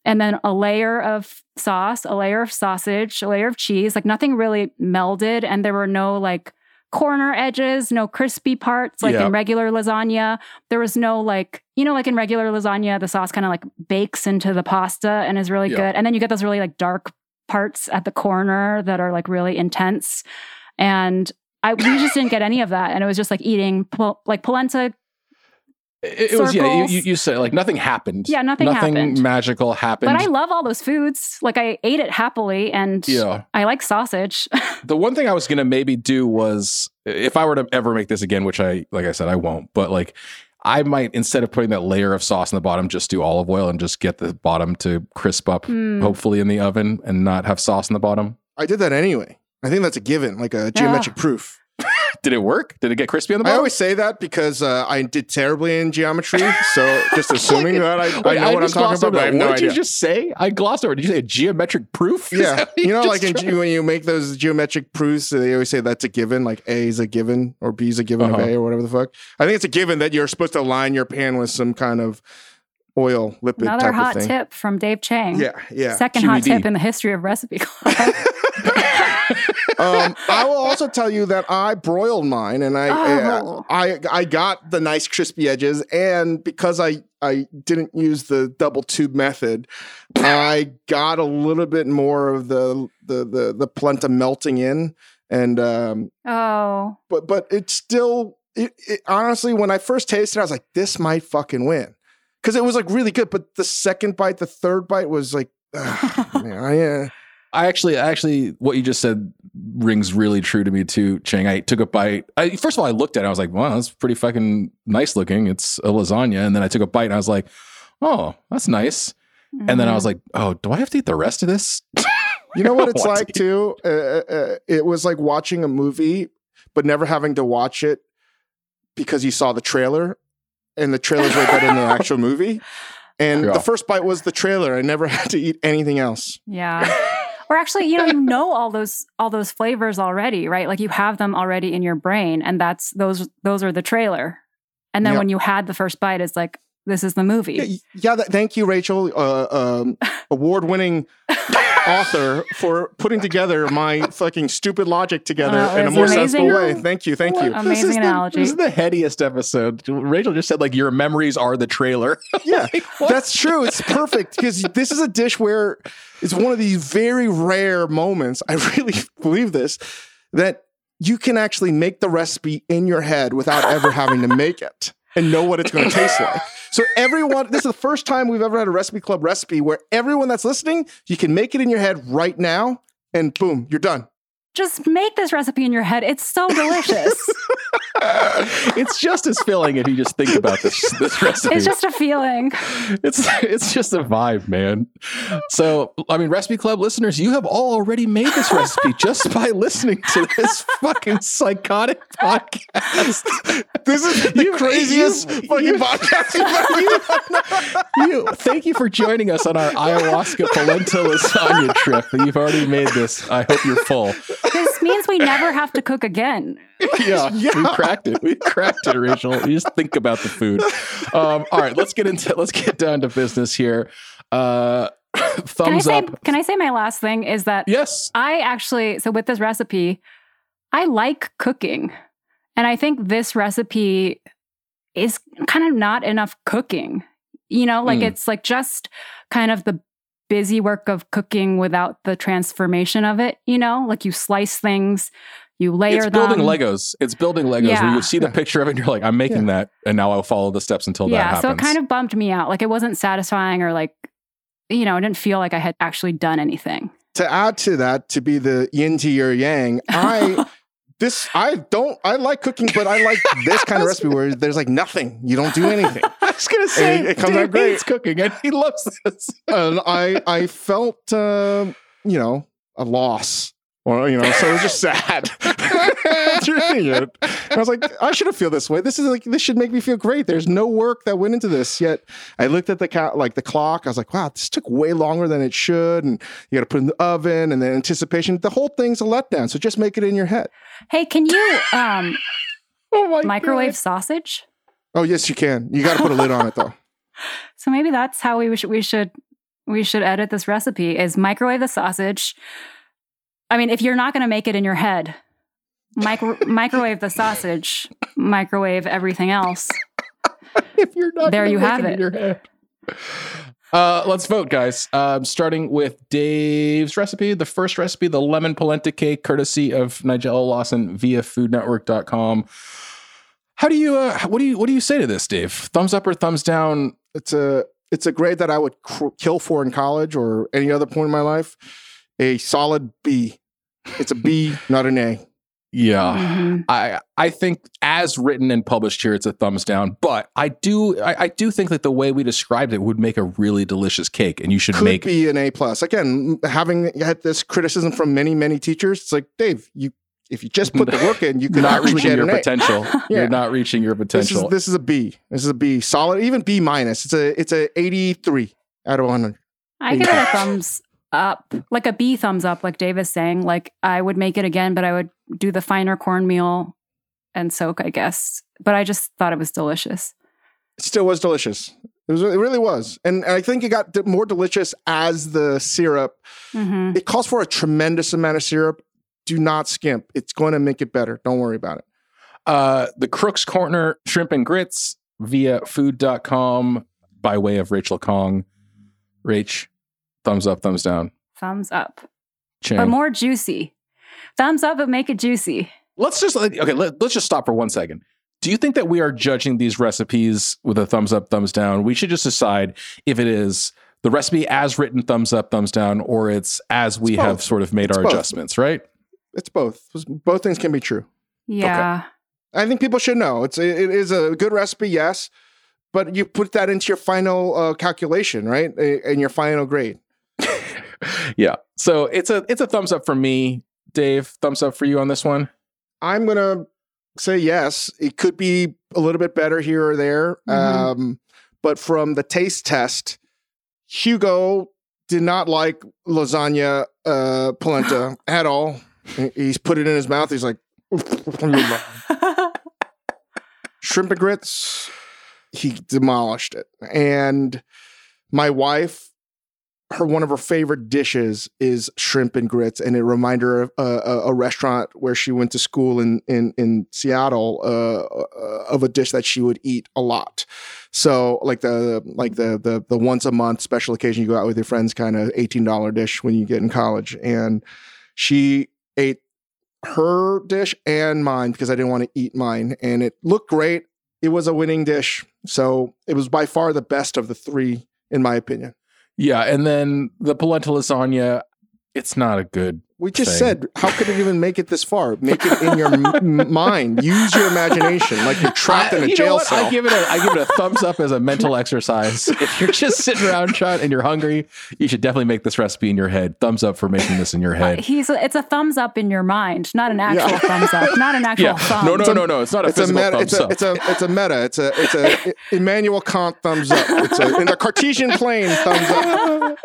and then a layer of sauce, a layer of sausage, a layer of cheese. Like nothing really melded and there were no like corner edges, no crispy parts like Yeah. in regular lasagna. There was no like, you know, like in regular lasagna, the sauce kind of like bakes into the pasta and is really Yeah. good. And then you get those really like dark parts at the corner that are like really intense. And I we just didn't get any of that. And it was just like eating pol- like polenta. It, it was yeah. You, you, you said like nothing happened. Yeah, nothing happened. magical happened. But I love all those foods. Like I ate it happily and yeah. I like sausage. The one thing I was gonna maybe do was if I were to ever make this again, which I like I said I won't, but like I might instead of putting that layer of sauce in the bottom, just do olive oil and just get the bottom to crisp up, Mm. hopefully in the oven, and not have sauce in the bottom. I did that anyway. I think that's a given, like a geometric proof. Did it work? Did it get crispy on the bottom? I always say that because uh, I did terribly in geometry. So just assuming that I, I Wait, know what I'm talking about, but I have What no did idea. you just say? I glossed over. Did you say a geometric proof? Yeah, that what you know, like in, when you make those geometric proofs, they always say that's a given, like A is a given or B is a given Uh-huh. of A or whatever the fuck. I think it's a given that you're supposed to line your pan with some kind of oil lipid Another type hot of thing. tip from Dave Chang. Yeah, yeah. Second hot tip in the history of Recipe Club. Um, I will also tell you that I broiled mine, and I, Oh. I I got the nice crispy edges, and because I I didn't use the double tube method, I got a little bit more of the the the, the polenta melting in, and um, oh. but but it's still it, it honestly when I first tasted, it, I was like, this might fucking win because it was like really good, but the second bite, the third bite was like. ugh, man, I, uh, I actually, actually, what you just said rings really true to me too, Chang. I took a bite. I, first of all, I looked at it. I was like, "Wow, that's pretty fucking nice looking." It's a lasagna, and then I took a bite, and I was like, "Oh, that's nice." And then I was like, "Oh, do I have to eat the rest of this?" You know what it's What? like too? Uh, uh, it was like watching a movie, but never having to watch it because you saw the trailer, and the trailer's way better than the actual movie. And Yeah. the first bite was the trailer. I never had to eat anything else. Yeah. Or actually, you know, you know all those all those flavors already, right? Like you have them already in your brain, and that's those those are the trailer. And then Yeah. when you had the first bite, it's like this is the movie. Yeah, yeah that, thank you, Rachel, uh, um, award-winning author, for putting together my fucking stupid logic together Uh, in a more amazing. sensible way. Thank you, thank you. Amazing this is analogy. The, this is the headiest episode. Rachel just said like your memories are the trailer. Yeah, that's true. It's perfect because this is a dish where it's one of these very rare moments. I really believe this that you can actually make the recipe in your head without ever having to make it and know what it's going to taste like. So everyone, this is the first time we've ever had a recipe club recipe where everyone that's listening, you can make it in your head right now, and boom, you're done. Just make this recipe in your head. It's so delicious. it's just as filling if you just think about this this recipe. it's just a feeling. It's it's just a vibe, man. So, I mean, Recipe Club listeners, you have all already made this recipe just by listening to this fucking psychotic podcast. This is the You- craziest you- fucking you- podcast you've ever you thank you for joining us on our ayahuasca polenta lasagna trip. You've already made this. I hope you're full. This means we never have to cook again. Yeah, we cracked it. We cracked it, Rachel. You just think about the food. Um, all right, let's get into let's get down to business here. Uh, Can I thumbs say up. can I say my last thing is that Yes. I actually so with this recipe, I like cooking. And I think this recipe is kind of not enough cooking. You know, like Mm. it's like just kind of the busy work of cooking without the transformation of it, you know? Like you slice things, you layer It's building them. Legos. It's building Legos where you see the picture of it and you're like, I'm making that, and now I'll follow the steps until that yeah, happens. so it kind of bummed me out. Like it wasn't satisfying or like you know, I didn't feel like I had actually done anything. to add to that, to be the yin to your yang, I this I don't I like cooking, but I like this kind of recipe where there's like nothing. You don't do anything. I was gonna say It- it comes out great. hates cooking and he loves this. and I I felt uh, you know a loss. Or, you know, so it was just sad reading it. And I was like, I shouldn't feel this way. This is like this should make me feel great. There's no work that went into this. Yet I looked at the ca- like the clock. I was like, wow, this took way longer than it should. And you got to put it in the oven and then anticipation. The whole thing's a letdown. So just make it in your head. Hey, can you um Oh my microwave sausage? Oh yes, you can. You got to put a lid on it though. So maybe that's how we should we should we should edit this recipe is microwave the sausage. I mean, if you're not going to make it in your head, micro- microwave the sausage, microwave everything else. if you're not There you make have in it. your head. Uh, let's vote, guys. Um, starting with Dave's recipe. The first recipe, the lemon polenta cake, courtesy of Nigella Lawson via foodnetwork.com. How do you, uh, what do you, what do you say to this, Dave? Thumbs up or thumbs down? It's a it's a grade that I would cr- kill for in college or any other point in my life. A solid B. It's a B, not an A. Yeah. Mhm. I I think as written and published here, it's a thumbs down. But I do I, I do think that the way we described it would make a really delicious cake, and you should Could make be an A plus. Again, having had this criticism from many many teachers, it's like Dave, you if you just put the work in, you could not actually reaching your an A. potential. Yeah. You're not reaching your This is potential. this is a B. This is a B. Solid, even B minus. It's a it's a eighty three out of one hundred. I give it a thumbs up, like a B thumbs up, like Dave is saying. Like I would make it again, but I would do the finer cornmeal and soak, I guess. But I just thought it was delicious. It still was delicious. It was. It really was, and I think it got more delicious as the syrup. hmm It calls for a tremendous amount of syrup. Do not skimp. It's going to make it better. Don't worry about it. Uh, the Crook's Corner Shrimp and Grits via food.com by way of Rachel Khong. Rach, thumbs up, thumbs down. Thumbs up, Chang. but more juicy. Thumbs up, but make it juicy. let's just okay, let, let's just stop for one second. Do you think that we are judging these recipes with a thumbs up, thumbs down? We should just decide if it is the recipe as written, thumbs up, thumbs down, or it's as we It's have sort of made It's our both. adjustments, right? It's both. Both things can be true. Yeah. I think people should know. It's it is a good recipe, yes, but you put that into your final uh, calculation, right, and your final grade. yeah. So it's a it's a thumbs up for me, Dave. Thumbs up for you on this one. I'm gonna say yes. It could be a little bit better here or there, Mhm. um, but from the taste test, Hugo did not like lasagna uh, polenta at all. He's put it in his mouth. He's like, shrimp and grits. He demolished it. And my wife, her one of her favorite dishes is shrimp and grits, and it reminded her of uh, a, a restaurant where she went to school in in in Seattle uh, uh, of a dish that she would eat a lot. So like the like the the the once a month special occasion you go out with your friends kind of eighteen dollar dish when you get in college, and she ate her dish and mine because I didn't want to eat mine, and it looked great. It was a winning dish, so it was by far the best of the three, in my opinion. Yeah, and then the polenta lasagna, it's not a good. We just thing. said, how could it even make it this far? Make it in your m- mind. Use your imagination, like you're trapped I- in a you know jail what? cell. I give it a I give it a thumbs up as a mental exercise. If you're just sitting around trying and you're hungry, you should definitely make this recipe in your head. Thumbs up for making this in your head. He's it's a thumbs up in your mind, not an actual Yeah. thumbs up, not an actual Yeah. thumb. No, no, no, no. It's not a it's a physical meta. thumbs It's a, up. it's a it's a meta. It's a it's a Immanuel Kant thumbs up. It's a in the Cartesian plane thumbs up.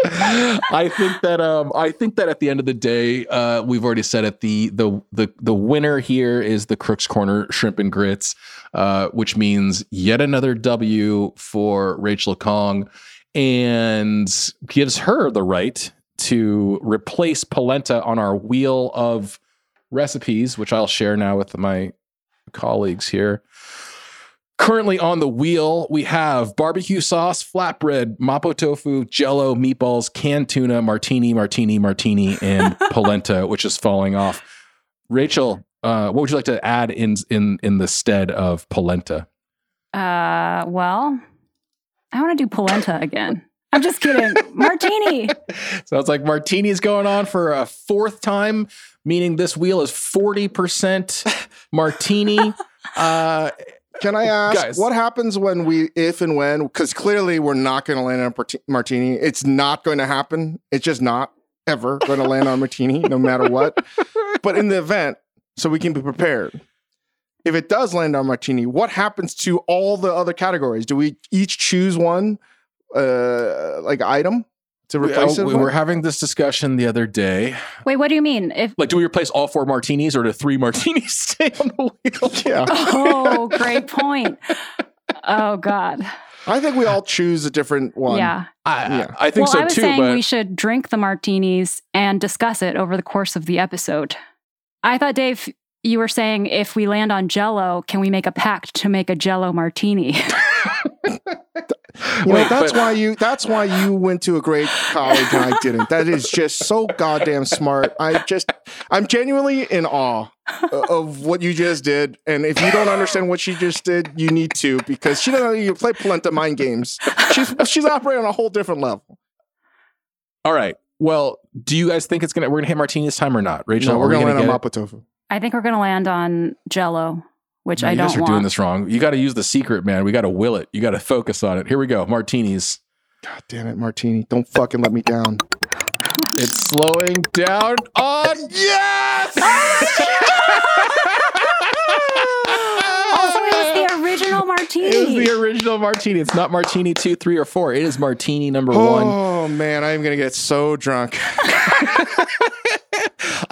I think that um I think that at the end of the day, uh we've already said it, the the the the winner here is the Crook's Corner Shrimp and Grits, uh, which means yet another W for Rachel Khong and gives her the right to replace polenta on our wheel of recipes, which I'll share now with my colleagues here. Currently on the wheel, we have barbecue sauce, flatbread, mapo tofu, jello, meatballs, canned tuna, martini, martini, martini, and polenta, which is falling off. Rachel, uh, what would you like to add in in in the stead of polenta? Uh, well, I want to do polenta again. I'm just kidding. Martini. Sounds like martini's going on for a fourth time, meaning this wheel is forty percent martini. Uh, Can I ask Guys. what happens when we, if and when, because clearly we're not going to land on martini. It's not going to happen. It's just not ever going to land on martini, no matter what. But in the event, so we can be prepared. If it does land on martini, what happens to all the other categories? Do we each choose one, uh, like item to uh, replace it? we were having this discussion the other day. Wait, what do you mean? If Like, do we replace all four martinis, or do three martinis stay on the wheel? yeah, oh, great point. Oh God. I think we all choose a different one. Yeah. I, Yeah. I think well, so I was too. saying But we should drink the martinis and discuss it over the course of the episode. I thought, Dave, you were saying if we land on Jello, can we make a pact to make a Jello martini? You know, that's but- why you that's why you went to a great college and I didn't. That is just so goddamn smart. I just I'm genuinely in awe of what you just did. And if you don't understand what she just did, you need to because she doesn't even play polenta mind games. She's she's operating on a whole different level. all right. Well, do you guys think it's gonna we're gonna hit martini this time or not, Rachel? No, we're are we gonna land on get mapo tofu. I think we're going to land on Jello, which No, I you don't You guys are want. doing this wrong. You got to use the secret, man. We got to will it. You got to focus on it. Here we go. Martinis. God damn it, Martini. Don't fucking let me down. It's slowing down on yes. Also, it was the original martini. It was the original martini. It's not martini two, three, or four. It is martini number one. Oh man, I'm gonna get so drunk.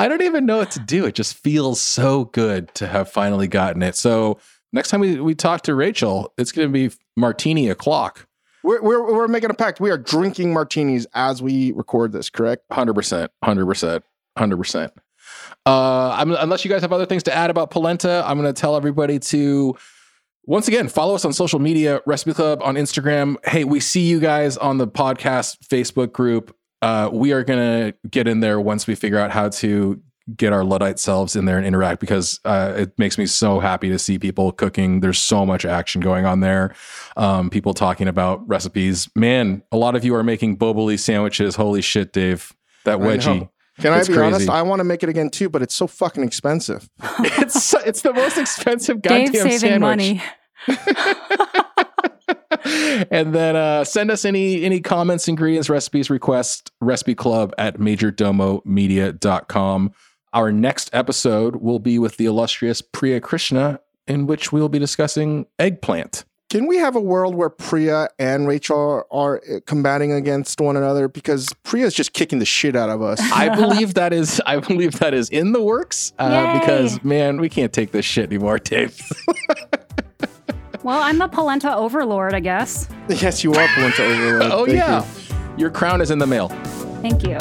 I don't even know what to do. It just feels so good to have finally gotten it. So next time we, we talk to Rachel, it's going to be martini o'clock. We're, we're we're making a pact. We are drinking martinis as we record this, correct? Hundred percent, hundred percent, hundred percent. Uh, I'm, unless you guys have other things to add about polenta, I'm going to tell everybody to once again follow us on social media, Recipe Club on Instagram. Hey, we see you guys on the podcast Facebook group. Uh, we are going to get in there once we figure out how to get our luddite selves in there and interact because uh, it makes me so happy to see people cooking. There's so much action going on there. Um, people talking about recipes. Man, a lot of you are making boboli sandwiches. Holy shit, Dave! That I wedgie. Can It's I be honest? I want to make it again too, but it's so fucking expensive. it's so- it's the most expensive goddamn Dave saving sandwich. money. and then uh, send us any any comments, ingredients, recipes, requests, recipe club at majordomomedia.com. Our next episode will be with the illustrious Priya Krishna, in which we will be discussing eggplant. Can we have a world where Priya and Rachel are uh, combating against one another because Priya is just kicking the shit out of us? I believe that is I believe that is in the works uh, because man, we can't take this shit anymore, Dave. Well, I'm the polenta overlord, I guess. yes, you are polenta overlord. oh Thank yeah, you. your crown is in the mail. Thank you.